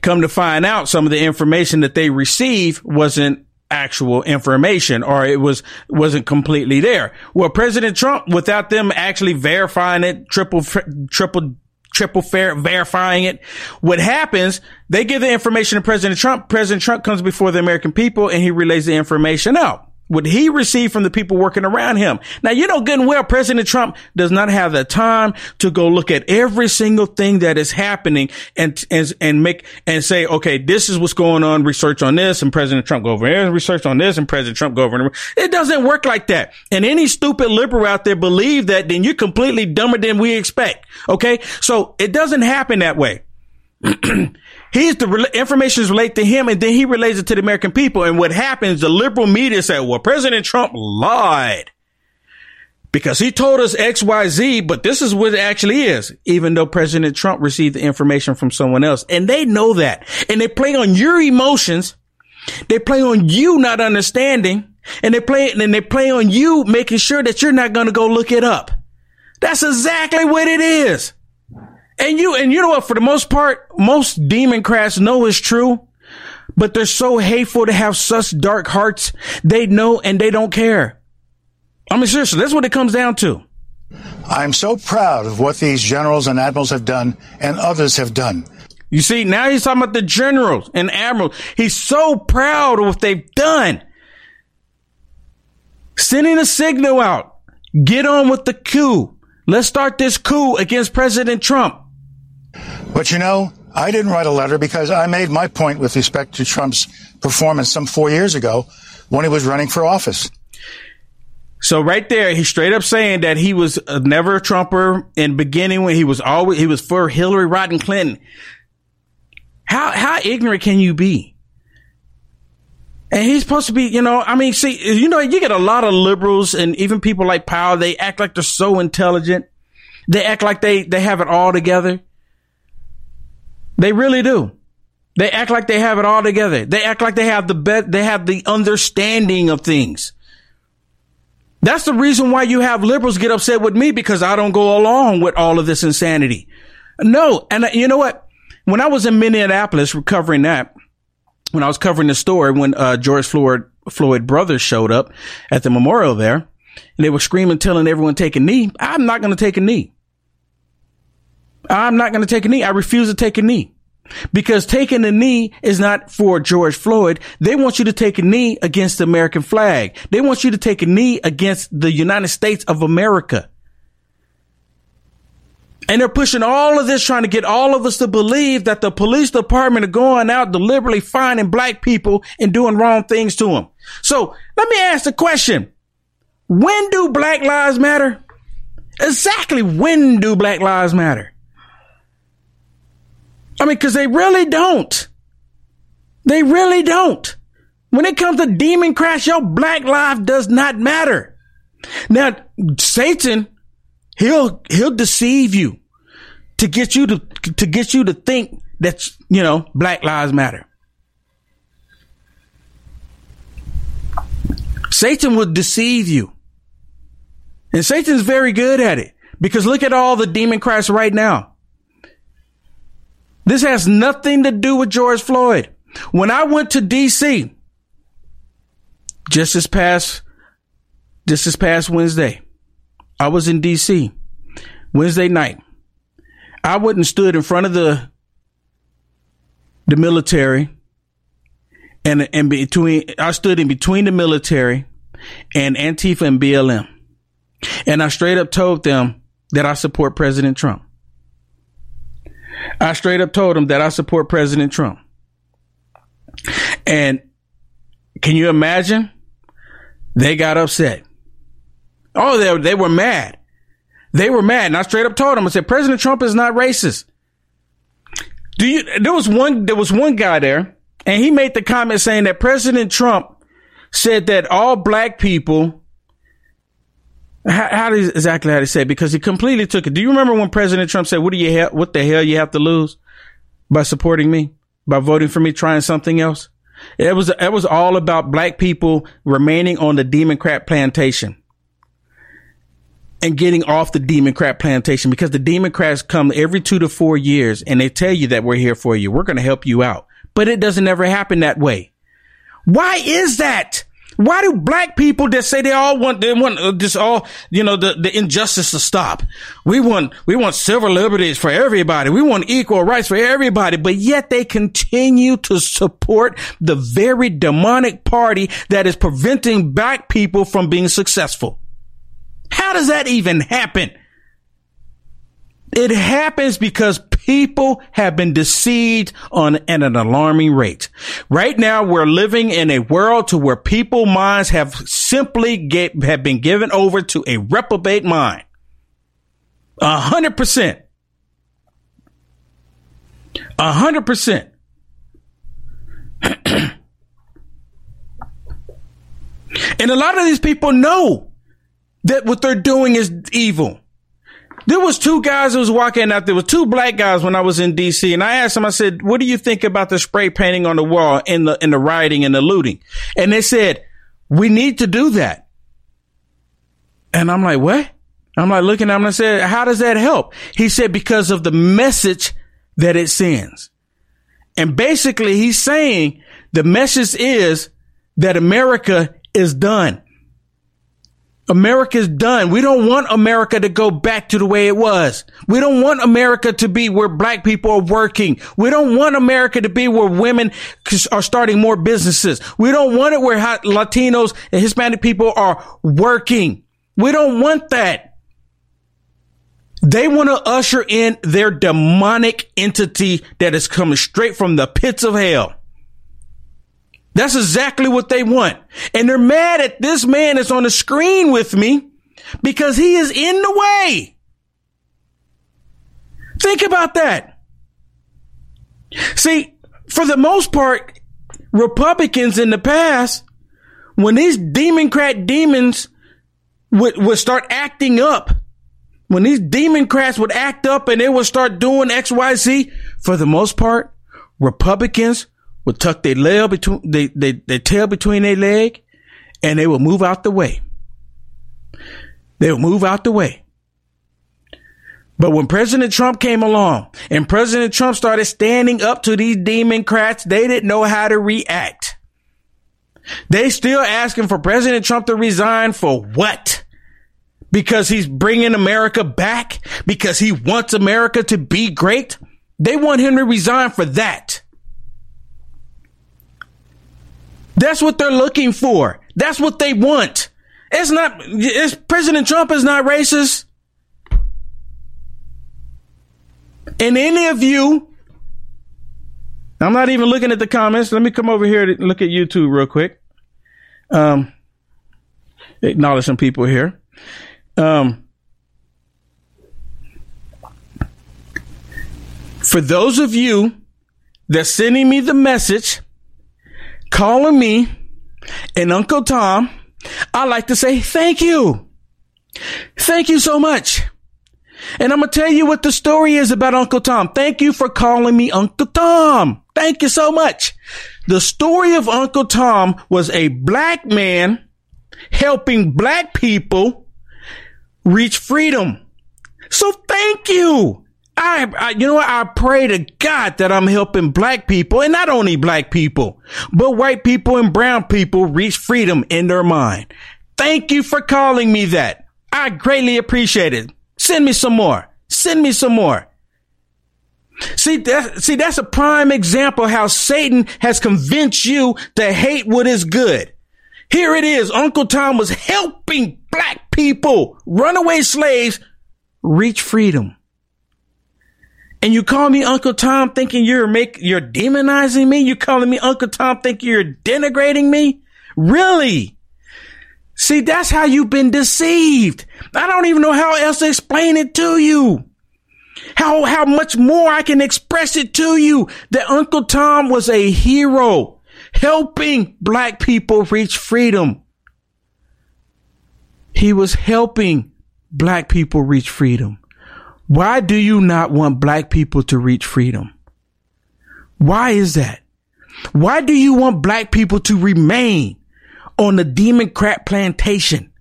Come to find out some of the information that they received wasn't actual information or it was wasn't completely there. Well, President Trump without them actually verifying it, triple triple triple fair, verifying it. What happens, they give the information to President Trump. President Trump comes before the American people and he relays the information out what he received from the people working around him. Now, you know good and well, President Trump does not have the time to go look at every single thing that is happening and, and, and make, and say, okay, this is what's going on, research on this, and President Trump go over here and research on this, and President Trump go over there. It doesn't work like that. And any stupid liberal out there believe that, then you're completely dumber than we expect. Okay. So it doesn't happen that way. (clears throat) He's the information is related to him and then he relates it to the American people. And what happens, the liberal media said, well, President Trump lied because he told us X, Y, Z, but this is what it actually is, even though President Trump received the information from someone else. And they know that. And they play on your emotions. They play on you not understanding and they play, and they play on you making sure that you're not going to go look it up. That's exactly what it is. And you, and you know what? For the most part, most Democrats know it's true, but they're so hateful to have such dark hearts. They know and they don't care. I mean, seriously, that's what it comes down to. I'm so proud of what these generals and admirals have done and others have done. You see, now he's talking about the generals and admirals. He's so proud of what they've done. Sending a signal out. Get on with the coup. Let's start this coup against President Trump. But you know, I didn't write a letter because I made my point with respect to Trump's performance some four years ago when he was running for office. So right there, he's straight up saying that he was never a Trumper in beginning when he was always, he was for Hillary Rodham Clinton. How, how ignorant can you be? And he's supposed to be, you know, I mean, see, you know, you get a lot of liberals and even people like Powell, they act like they're so intelligent. They act like they, they have it all together. They really do. They act like they have it all together. They act like they have the bet, they have the understanding of things. That's the reason why you have liberals get upset with me because I don't go along with all of this insanity. No. And uh, you know what? When I was in Minneapolis recovering that, when I was covering the story, when uh, George Floyd, Floyd brothers showed up at the memorial there, and they were screaming, telling everyone take a knee. I'm not going to take a knee. I'm not going to take a knee. I refuse to take a knee because taking a knee is not for George Floyd. They want you to take a knee against the American flag. They want you to take a knee against the United States of America. And they're pushing all of this, trying to get all of us to believe that the police department are going out deliberately finding black people and doing wrong things to them. So let me ask the question. When do black lives matter? Exactly when do black lives matter? I mean, cause they really don't. They really don't. When it comes to Democrats, your black life does not matter. Now, Satan, he'll, he'll deceive you to get you to, to get you to think that, you know, black lives matter. Satan will deceive you. And Satan's very good at it because look at all the Democrats right now. This has nothing to do with George Floyd. When I went to DC, just this past, just this past Wednesday, I was in DC Wednesday night. I wouldn't stood in front of the, the military and, and between, I stood in between the military and Antifa and BLM. And I straight up told them that I support President Trump. I straight up told him that I support President Trump. And can you imagine? They got upset. Oh, they, they were mad. They were mad. And I straight up told them, I said, President Trump is not racist. Do you, there was one, there was one guy there and he made the comment saying that President Trump said that all black people, how, how does exactly how to say it? Because he completely took it. Do you remember when President Trump said, what do you, ha- what the hell you have to lose by supporting me, by voting for me, trying something else? It was, it was all about black people remaining on the Democrat plantation and getting off the Democrat plantation because the Democrats come every two to four years and they tell you that we're here for you. We're going to help you out, but it doesn't ever happen that way. Why is that? Why do black people that say they all want, they want uh, this all, you know, the, the injustice to stop? We want, we want civil liberties for everybody. We want equal rights for everybody, but yet they continue to support the very demonic party that is preventing black people from being successful. How does that even happen? It happens because people have been deceived on at an alarming rate. Right now, we're living in a world to where people minds have simply get, have been given over to a reprobate mind. A hundred percent. A hundred percent. (clears throat) And a lot of these people know that what they're doing is evil. There was two guys that was walking out. There was two black guys when I was in DC, and I asked them. I said, "What do you think about the spray painting on the wall and the in the rioting and the looting?" And they said, "We need to do that." And I'm like, "What?" I'm like looking at him and I said, "How does that help?" He said, "Because of the message that it sends." And basically, he's saying the message is that America is done. America's done. We don't want America to go back to the way it was. We don't want America to be where black people are working. We don't want America to be where women are starting more businesses. We don't want it where Latinos and Hispanic people are working. We don't want that. They want to usher in their demonic entity that is coming straight from the pits of hell. That's exactly what they want. And they're mad at this man that's on the screen with me because he is in the way. Think about that. See, for the most part, Republicans in the past, when these Democrat demons would, would start acting up, when these Democrats would act up and they would start doing X, Y, Z, for the most part, Republicans would tuck their leg between they, they, their tail between their leg and they would move out the way. They would move out the way. But when President Trump came along and President Trump started standing up to these Democrats, they didn't know how to react. They still asking for President Trump to resign for what? Because he's bringing America back? Because he wants America to be great? They want him to resign for that. That's what they're looking for. That's what they want. It's not, it's, President Trump is not racist. And any of you, I'm not even looking at the comments. Let me come over here to look at YouTube real quick. Um, acknowledge some people here. Um, for those of you that's sending me the message calling me and Uncle Tom, I like to say thank you. Thank you so much. And I'm going to tell you what the story is about Uncle Tom. Thank you for calling me Uncle Tom. Thank you so much. The story of Uncle Tom was a black man helping black people reach freedom. So thank you. I, I, you know what? I pray to God that I'm helping black people and not only black people, but white people and brown people reach freedom in their mind. Thank you for calling me that. I greatly appreciate it. Send me some more. Send me some more. See, that, see, that's a prime example how Satan has convinced you to hate what is good. Here it is. Uncle Tom was helping black people, runaway slaves, reach freedom and you call me Uncle Tom thinking you're make you're demonizing me? You calling me Uncle Tom thinking you're denigrating me? Really? See, that's how you've been deceived. I don't even know how else to explain it to you. How, how much more I can express it to you that Uncle Tom was a hero helping black people reach freedom. He was helping black people reach freedom. Why do you not want black people to reach freedom? Why is that? Why do you want black people to remain on the Democrat plantation?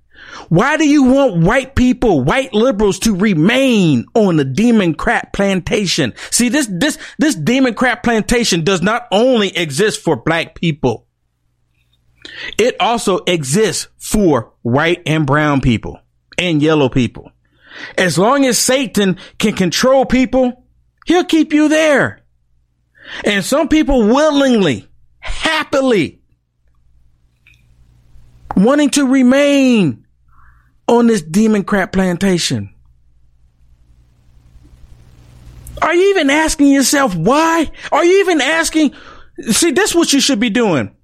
Why do you want white people, white liberals to remain on the Democrat plantation? See, this, this, this Democrat plantation does not only exist for black people. It also exists for white and brown people and yellow people. As long as Satan can control people, he'll keep you there. And some people willingly, happily, wanting to remain on this demon crap plantation. Are you even asking yourself why? Are you even asking? See, this is what you should be doing.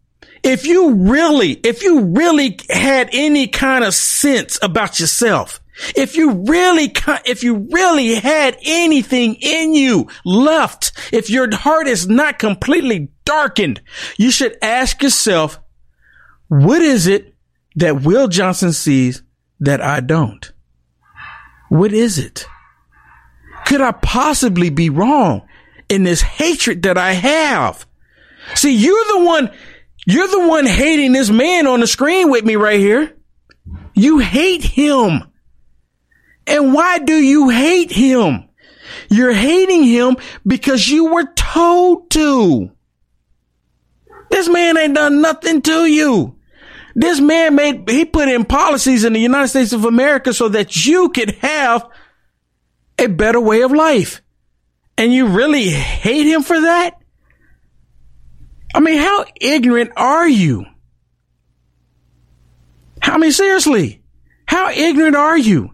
If you really, if you really had any kind of sense about yourself, if you really, if you really had anything in you left, if your heart is not completely darkened, you should ask yourself, what is it that Will Johnson sees that I don't? What is it? Could I possibly be wrong in this hatred that I have? See, you're the one, you're the one hating this man on the screen with me right here. You hate him. And why do you hate him? You're hating him because you were told to. This man ain't done nothing to you. This man made, he put in policies in the United States of America so that you could have a better way of life. And you really hate him for that? I mean, how ignorant are you? I mean, seriously, how ignorant are you?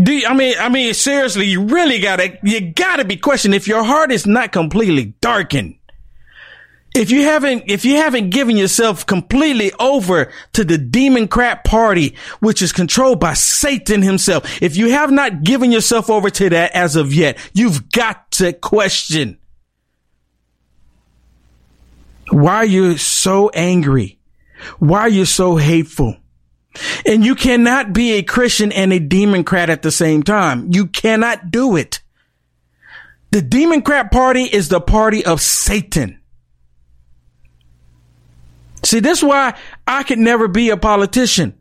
Do you, I mean, I mean, seriously, you really gotta, you gotta be questioned if your heart is not completely darkened. If you haven't, if you haven't given yourself completely over to the demon crap party, which is controlled by Satan himself, if you have not given yourself over to that as of yet, you've got to question why you're so angry, why you're so hateful. And you cannot be a Christian and a Democrat at the same time. You cannot do it. The Democrat party is the party of Satan. See, this is why I could never be a politician.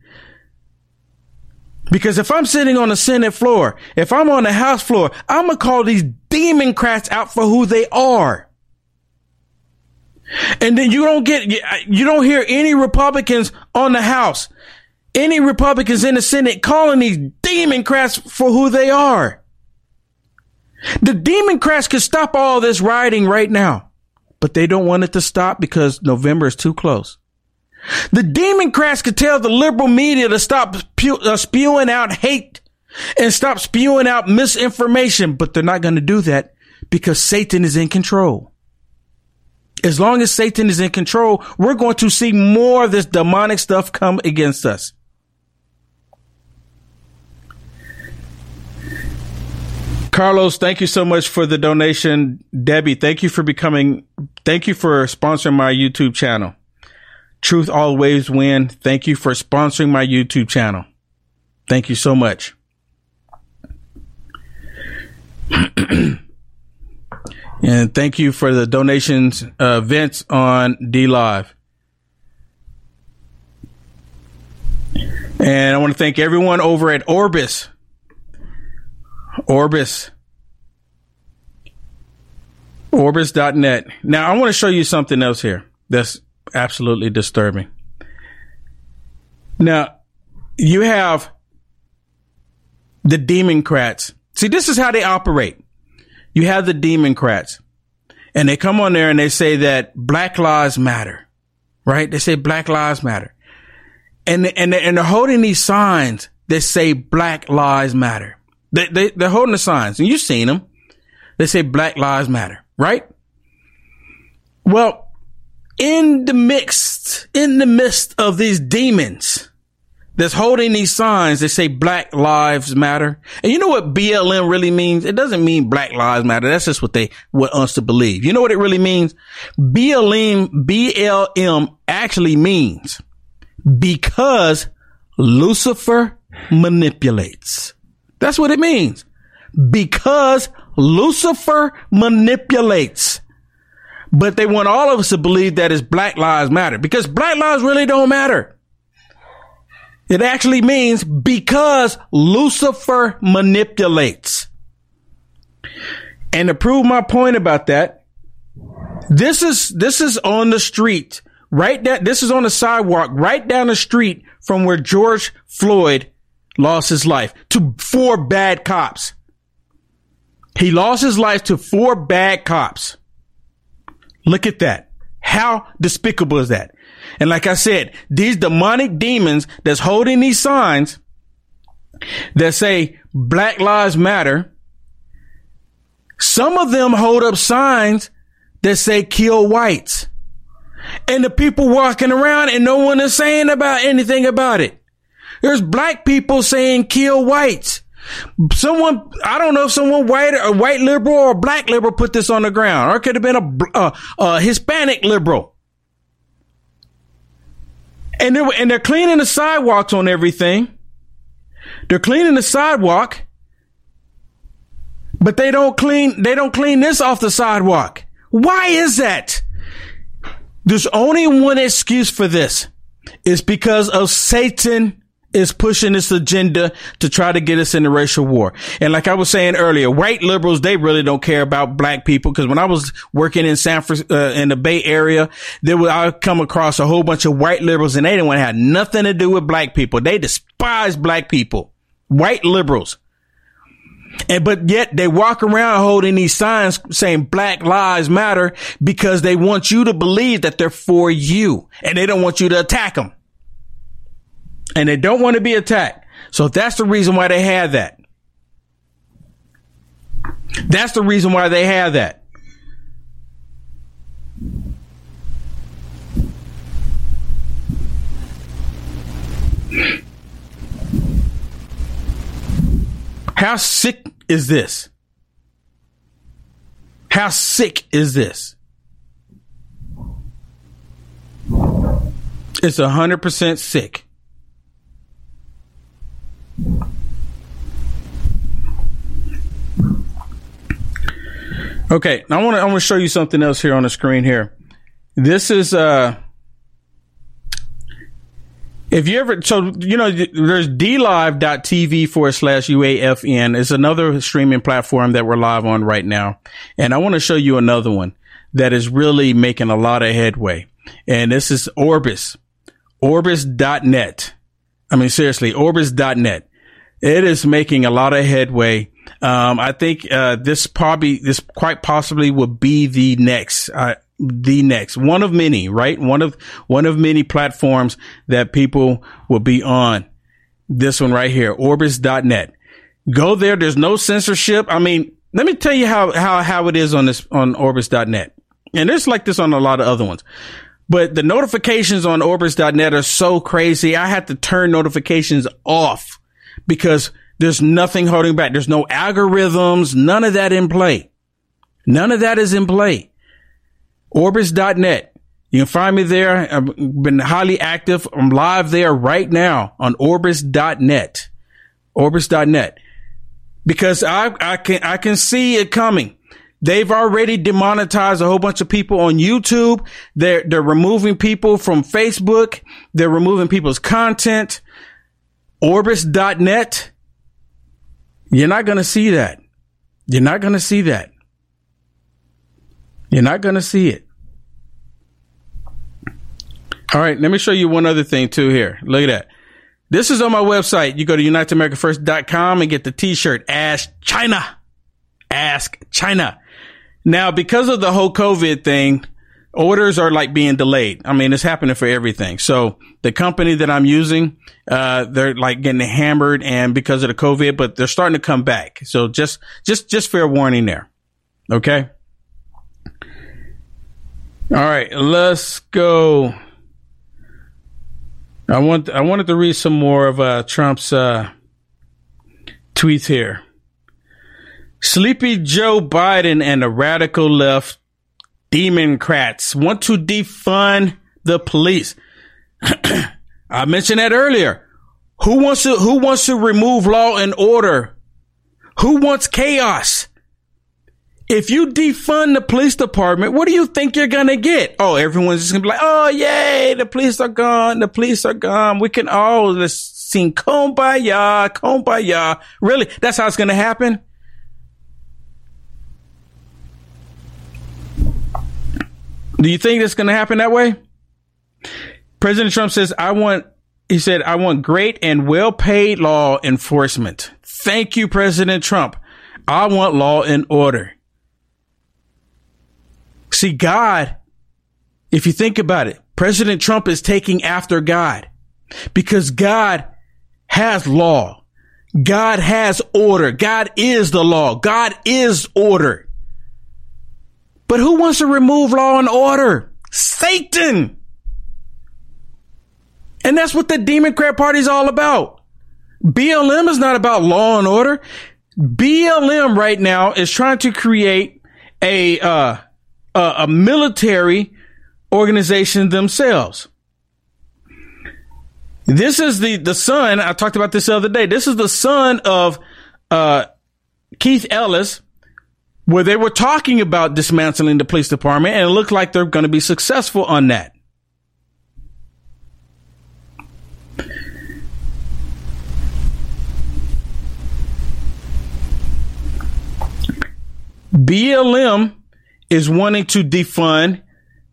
Because if I'm sitting on the Senate floor, if I'm on the House floor, I'm going to call these Democrats out for who they are. And then you don't get, you don't hear any Republicans on the House, any Republicans in the Senate calling these Democrats for who they are. The Democrats could stop all this rioting right now, but they don't want it to stop because November is too close. The Democrats could tell the liberal media to stop uh, spewing out hate and stop spewing out misinformation, but they're not going to do that because Satan is in control as long as Satan is in control, we're going to see more of this demonic stuff come against us. Carlos, thank you so much for the donation. Debbie, thank you for becoming, thank you for sponsoring my YouTube channel. Truth always win. Thank you for sponsoring my YouTube channel. Thank you so much. (clears throat) And thank you for the donations, uh, Vince on D Live. And I want to thank everyone over at Orbys. Orbys. Orbys.net. Now, I want to show you something else here that's absolutely disturbing. Now, you have the Democrats. See, this is how they operate you have the Democrats and they come on there and they say that black lives matter, right? They say black lives matter. And, and, and they're holding these signs that say black lives matter. They, they, they're holding the signs and you've seen them. They say black lives matter, right? Well, in the mix, in the midst of these demons that's holding these signs that say Black Lives Matter. And you know what BLM really means? It doesn't mean Black Lives Matter. That's just what they want us to believe. You know what it really means? BLM, BLM actually means because Lucifer manipulates. That's what it means. Because Lucifer manipulates. But they want all of us to believe that it's Black Lives Matter because Black Lives really don't matter. It actually means because Lucifer manipulates. And to prove my point about that, this is, this is on the street, right? That this is on the sidewalk, right down the street from where George Floyd lost his life to four bad cops. He lost his life to four bad cops. Look at that. How despicable is that? And like I said, these demonic demons that's holding these signs that say Black Lives Matter, some of them hold up signs that say kill whites. And the people walking around and no one is saying about anything about it. There's black people saying kill whites. Someone, I don't know if someone white, a white liberal or black liberal put this on the ground, or it could have been a, a, uh, a Hispanic liberal. And they're, and they're cleaning the sidewalks on everything. They're cleaning the sidewalk, but they don't clean, they don't clean this off the sidewalk. Why is that? There's only one excuse for this. It's because of Satan is pushing this agenda to try to get us in a racial war. And like I was saying earlier, white liberals, they really don't care about black people. Cause when I was working in San Francisco, uh, in the Bay Area, there was, I come across a whole bunch of white liberals and they didn't want to have nothing to do with black people. They despise black people, white liberals. And, but yet they walk around holding these signs saying black lives matter because they want you to believe that they're for you and they don't want you to attack them and they don't want to be attacked. So that's the reason why they have that. That's the reason why they have that. How sick is this? How sick is this? It's a hundred percent sick. Okay, I want to I want to show you something else here on the screen here. This is uh if you ever so you know there's dlive.tv forward slash UAFN. It's another streaming platform that we're live on right now. And I want to show you another one that is really making a lot of headway. And this is Orbys. Orbys.net. I mean seriously, Orbys.net. It is making a lot of headway. Um, I think, uh, this probably, this quite possibly would be the next, uh, the next one of many, right? One of, one of many platforms that people will be on. This one right here, orbys.net. Go there. There's no censorship. I mean, let me tell you how, how, how it is on this, on orbys.net. And it's like this on a lot of other ones. But the notifications on orbys.net are so crazy. I had to turn notifications off because there's nothing holding back. There's no algorithms, none of that in play. None of that is in play. Orbys.net. You can find me there. I've been highly active. I'm live there right now on Orbys.net. Orbys.net. Because I, I can, I can see it coming. They've already demonetized a whole bunch of people on YouTube. They're, they're removing people from Facebook. They're removing people's content. Orbys.net. You're not going to see that. You're not going to see that. You're not going to see it. All right. Let me show you one other thing too here. Look at that. This is on my website. You go to unitedamericafirst.com and get the t-shirt Ask China. Ask China. Now, because of the whole COVID thing, orders are like being delayed. I mean, it's happening for everything. So the company that I'm using, uh, they're like getting hammered and because of the COVID, but they're starting to come back. So just, just, just fair warning there. Okay. All right, let's go. I want I wanted to read some more of uh, Trump's uh, tweets here. Sleepy Joe Biden and the radical left Democrats want to defund the police. (clears throat) I mentioned that earlier. Who wants to who wants to remove law and order? Who wants chaos? If you defund the police department, what do you think you're gonna get? Oh, everyone's just gonna be like, "Oh, yay, the police are gone. The police are gone. We can all just sing kumbaya, kumbaya." Really, that's how it's gonna happen. Do you think it's gonna happen that way? President Trump says, "I want." He said, "I want great and well-paid law enforcement." Thank you, President Trump. I want law and order. See, God, if you think about it, President Trump is taking after God because God has law. God has order. God is the law. God is order. But who wants to remove law and order? Satan. And that's what the Democrat Party is all about. BLM is not about law and order. BLM right now is trying to create a uh, a, a military organization themselves. This is the the son. I talked about this the other day. This is the son of uh, Keith Ellis, where they were talking about dismantling the police department, and it looked like they're going to be successful on that. BLM is wanting to defund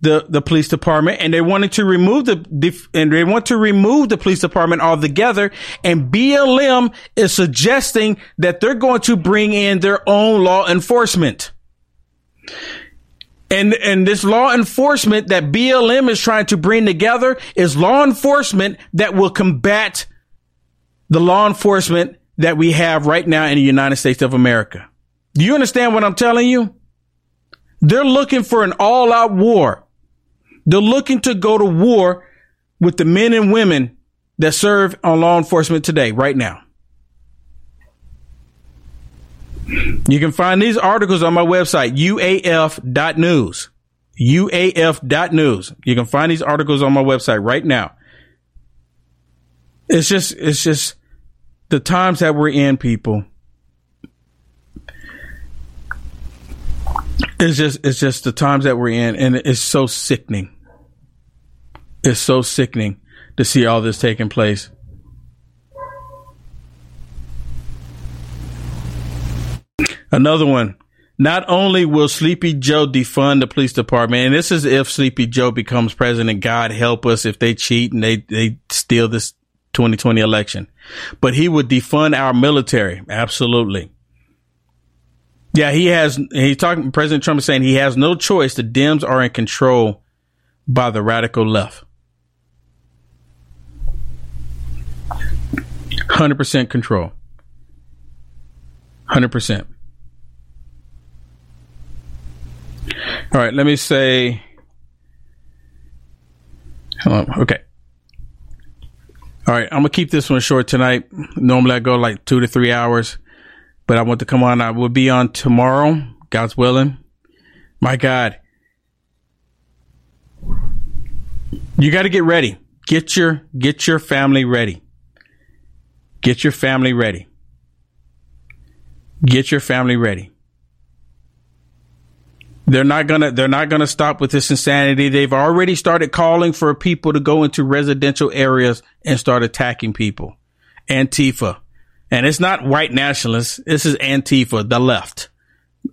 the, the police department and they wanted to remove the, and they want to remove the police department altogether. And BLM is suggesting that they're going to bring in their own law enforcement. And, and this law enforcement that BLM is trying to bring together is law enforcement that will combat the law enforcement that we have right now in the United States of America. Do you understand what I'm telling you? They're looking for an all out war. They're looking to go to war with the men and women that serve on law enforcement today, right now. You can find these articles on my website, uaf.news. uaf.news. You can find these articles on my website right now. It's just, it's just the times that we're in, people. It's just it's just the times that we're in, and it's so sickening. It's so sickening to see all this taking place. Another one. Not only will Sleepy Joe defund the police department, and this is if Sleepy Joe becomes president, God help us if they cheat and they, they steal this 2020 election, but he would defund our military. Absolutely. Yeah, he has. He's talking. President Trump is saying he has no choice. The Dems are in control by the radical left. Hundred percent control. Hundred percent. All right. Let me say. Okay. All right. I'm gonna keep this one short tonight. Normally I go like two to three hours but I want to come on. I will be on tomorrow, God's willing. My God. You got to get ready. Get your, get your family ready. Get your family ready. Get your family ready. They're not gonna, they're not gonna stop with this insanity. They've already started calling for people to go into residential areas and start attacking people. Antifa. And it's not white nationalists. This is Antifa, the left.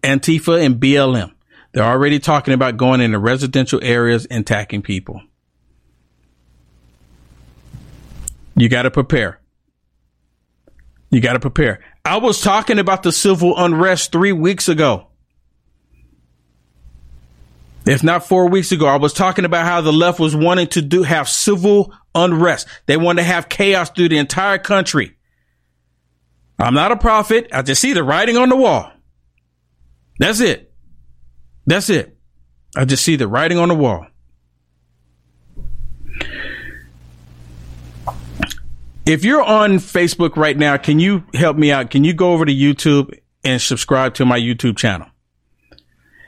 Antifa and BLM. They're already talking about going into residential areas and attacking people. You got to prepare. You got to prepare. I was talking about the civil unrest three weeks ago. If not four weeks ago, I was talking about how the left was wanting to do have civil unrest. They wanted to have chaos through the entire country. I'm not a prophet. I just see the writing on the wall. That's it. That's it. I just see the writing on the wall. If you're on Facebook right now, can you help me out? Can you go over to YouTube and subscribe to my YouTube channel?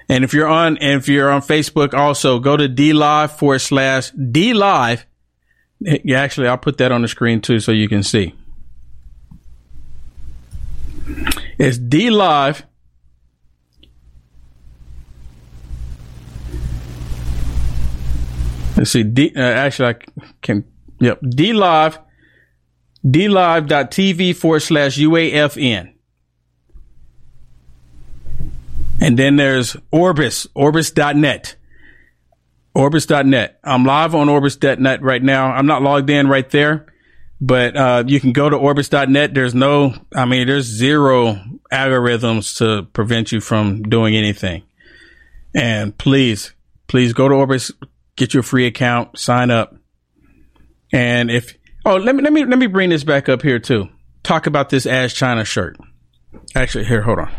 And if you're on, and if you're on Facebook, also go to DLive forward slash DLive. Yeah, actually, I'll put that on the screen too so you can see. It's DLive. Let's see. D, uh, actually, I can. Yep. DLive. DLive.tv forward slash UAFN. And then there's Orbys, Orbys.net. Orbys.net. I'm live on Orbys.net right now. I'm not logged in right there, but uh, you can go to Orbys.net. There's no, I mean, there's zero algorithms to prevent you from doing anything. And please, please go to Orbys, get your free account, sign up. And if, oh, let me, let me, let me bring this back up here too. Talk about this Ask China shirt. Actually, here, hold on.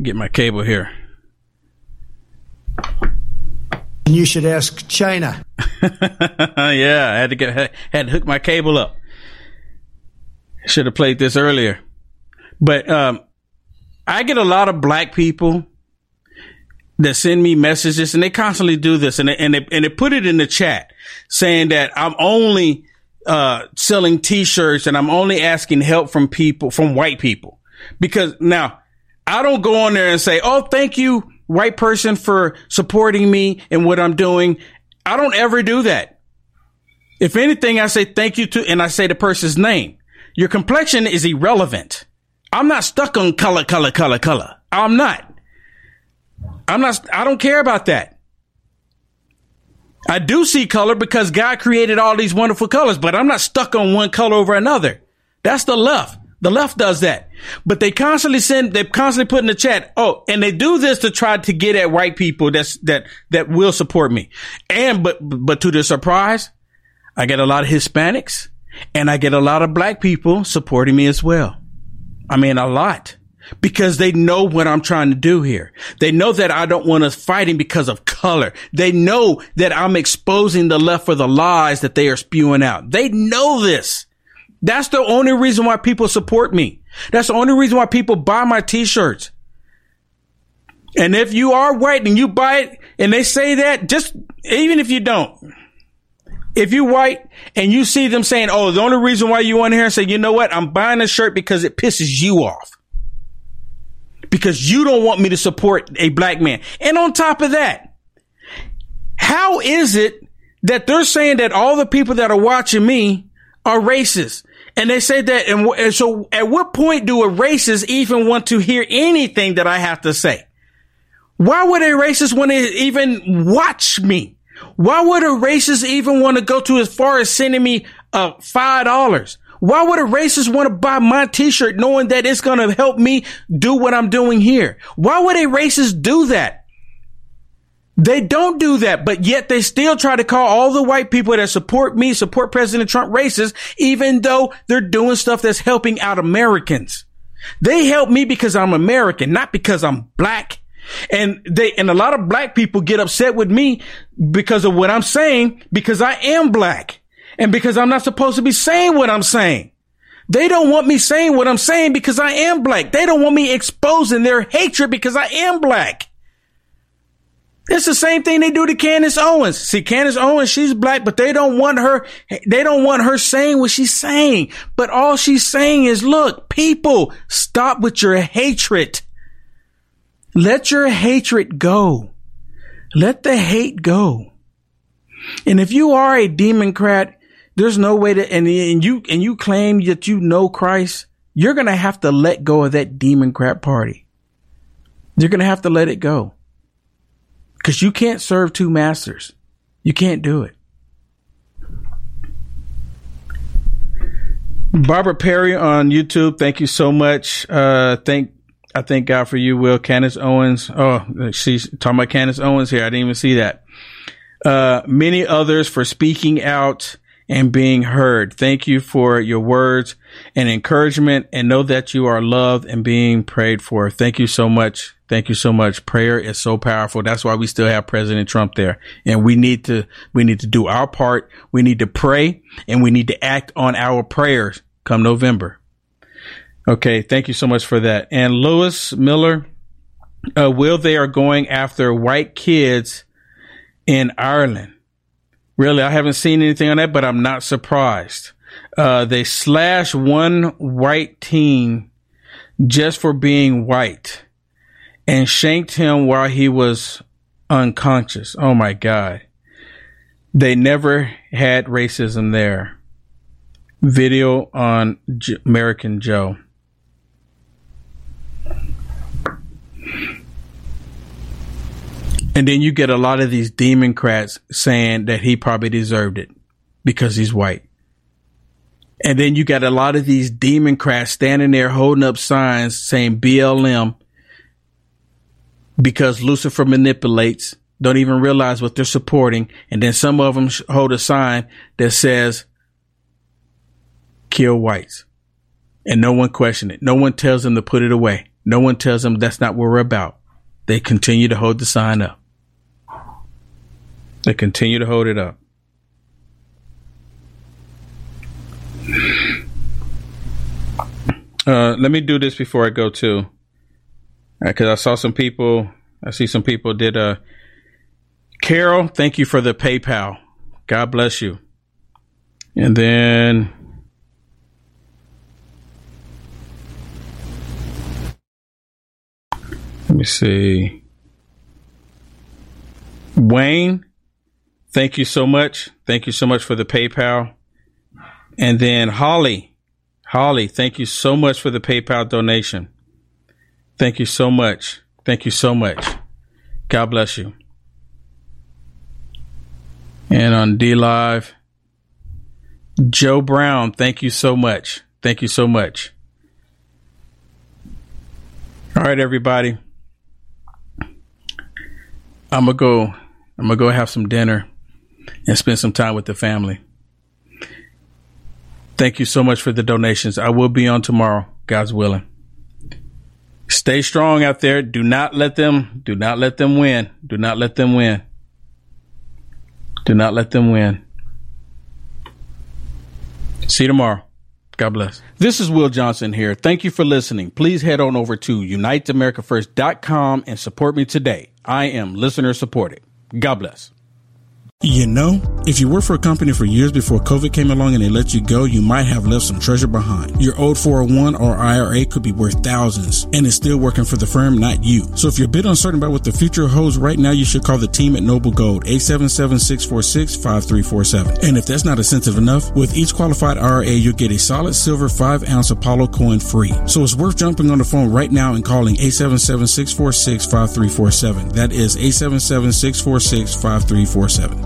Get my cable here. And you should ask China. (laughs) yeah, I had to get had to hook my cable up. Should have played this earlier. But um, I get a lot of black people that send me messages, and they constantly do this, and they, and they, and they put it in the chat saying that I'm only uh, selling T-shirts and I'm only asking help from people from white people because now I don't go on there and say, "Oh, thank you, white person, for supporting me and what I'm doing." I don't ever do that. If anything, I say thank you to, and I say the person's name. Your complexion is irrelevant. I'm not stuck on color, color, color, color. I'm not. I'm not, I don't care about that. I do see color because God created all these wonderful colors, but I'm not stuck on one color over another. That's the left. The left does that, but they constantly send, they constantly put in the chat. Oh, and they do this to try to get at white people that's, that, that will support me. And, but, but to their surprise, I get a lot of Hispanics and I get a lot of black people supporting me as well. I mean, a lot because they know what I'm trying to do here. They know that I don't want us fighting because of color. They know that I'm exposing the left for the lies that they are spewing out. They know this. That's the only reason why people support me. That's the only reason why people buy my t-shirts. And if you are white and you buy it and they say that, just even if you don't, if you white and you see them saying, Oh, the only reason why you on here and say, you know what? I'm buying a shirt because it pisses you off. Because you don't want me to support a black man. And on top of that, how is it that they're saying that all the people that are watching me are racist? And they say that, and, and so at what point do a racist even want to hear anything that I have to say? Why would a racist want to even watch me? Why would a racist even want to go to as far as sending me uh, five dollars? Why would a racist want to buy my t-shirt knowing that it's going to help me do what I'm doing here? Why would a racist do that? They don't do that, but yet they still try to call all the white people that support me, support President Trump racist, even though they're doing stuff that's helping out Americans. They help me because I'm American, not because I'm black. And they, and a lot of black people get upset with me because of what I'm saying, because I am black and because I'm not supposed to be saying what I'm saying. They don't want me saying what I'm saying because I am black. They don't want me exposing their hatred because I am black. It's the same thing they do to Candace Owens. See, Candace Owens, she's black, but they don't want her, they don't want her saying what she's saying. But all she's saying is, look, people, stop with your hatred. Let your hatred go. Let the hate go. And if you are a Democrat, there's no way to, and, and you, and you claim that you know Christ, you're going to have to let go of that Democrat party. You're going to have to let it go. Cause you can't serve two masters. You can't do it. Barbara Perry on YouTube. Thank you so much. Uh, thank, I thank God for you, Will. Candace Owens. Oh, she's talking about Candace Owens here. I didn't even see that. uh, many others for speaking out and being heard. Thank you for your words and encouragement and know that you are loved and being prayed for. Thank you so much. Thank you so much. Prayer is so powerful. That's why we still have President Trump there. And we need to, we need to do our part. We need to pray and we need to act on our prayers come November. Okay. Thank you so much for that. And Lewis Miller, uh, will they are going after white kids in Ireland. Really, I haven't seen anything on that, but I'm not surprised. Uh, they slashed one white teen just for being white and shanked him while he was unconscious. Oh my God. They never had racism there. Video on J- American Joe. And then you get a lot of these Democrats saying that he probably deserved it because he's white. And then you got a lot of these Democrats standing there holding up signs saying BLM because Lucifer manipulates, don't even realize what they're supporting. And then some of them hold a sign that says kill whites. And no one question it. No one tells them to put it away. No one tells them that's not what we're about. They continue to hold the sign up. They continue to hold it up. Uh, let me do this before I go too, because uh, I saw some people. I see some people did. Uh, Carol, thank you for the PayPal. God bless you. And then let me see. Wayne, Thank you so much. Thank you so much for the PayPal. And then Holly, Holly, thank you so much for the PayPal donation. Thank you so much. Thank you so much. God bless you. And on D Live, Joe Brown, thank you so much. Thank you so much. All right, everybody. I'm gonna go. I'm gonna go have some dinner and spend some time with the family. Thank you so much for the donations. I will be on tomorrow, God's willing. Stay strong out there. Do not let them, do not let them win. Do not let them win. Do not let them win. See you tomorrow. God bless. This is Will Johnson here. Thank you for listening. Please head on over to uniteamericafirst.com and support me today. I am listener supported. God bless. You know, if you worked for a company for years before COVID came along and they let you go, you might have left some treasure behind. Your old 401 or IRA could be worth thousands and it's still working for the firm, not you. So if you're a bit uncertain about what the future holds right now, you should call the team at Noble Gold, 877-646-5347. And if that's not incentive enough, with each qualified IRA, you'll get a solid silver 5 ounce Apollo coin free. So it's worth jumping on the phone right now and calling 877-646-5347. That is 877-646-5347.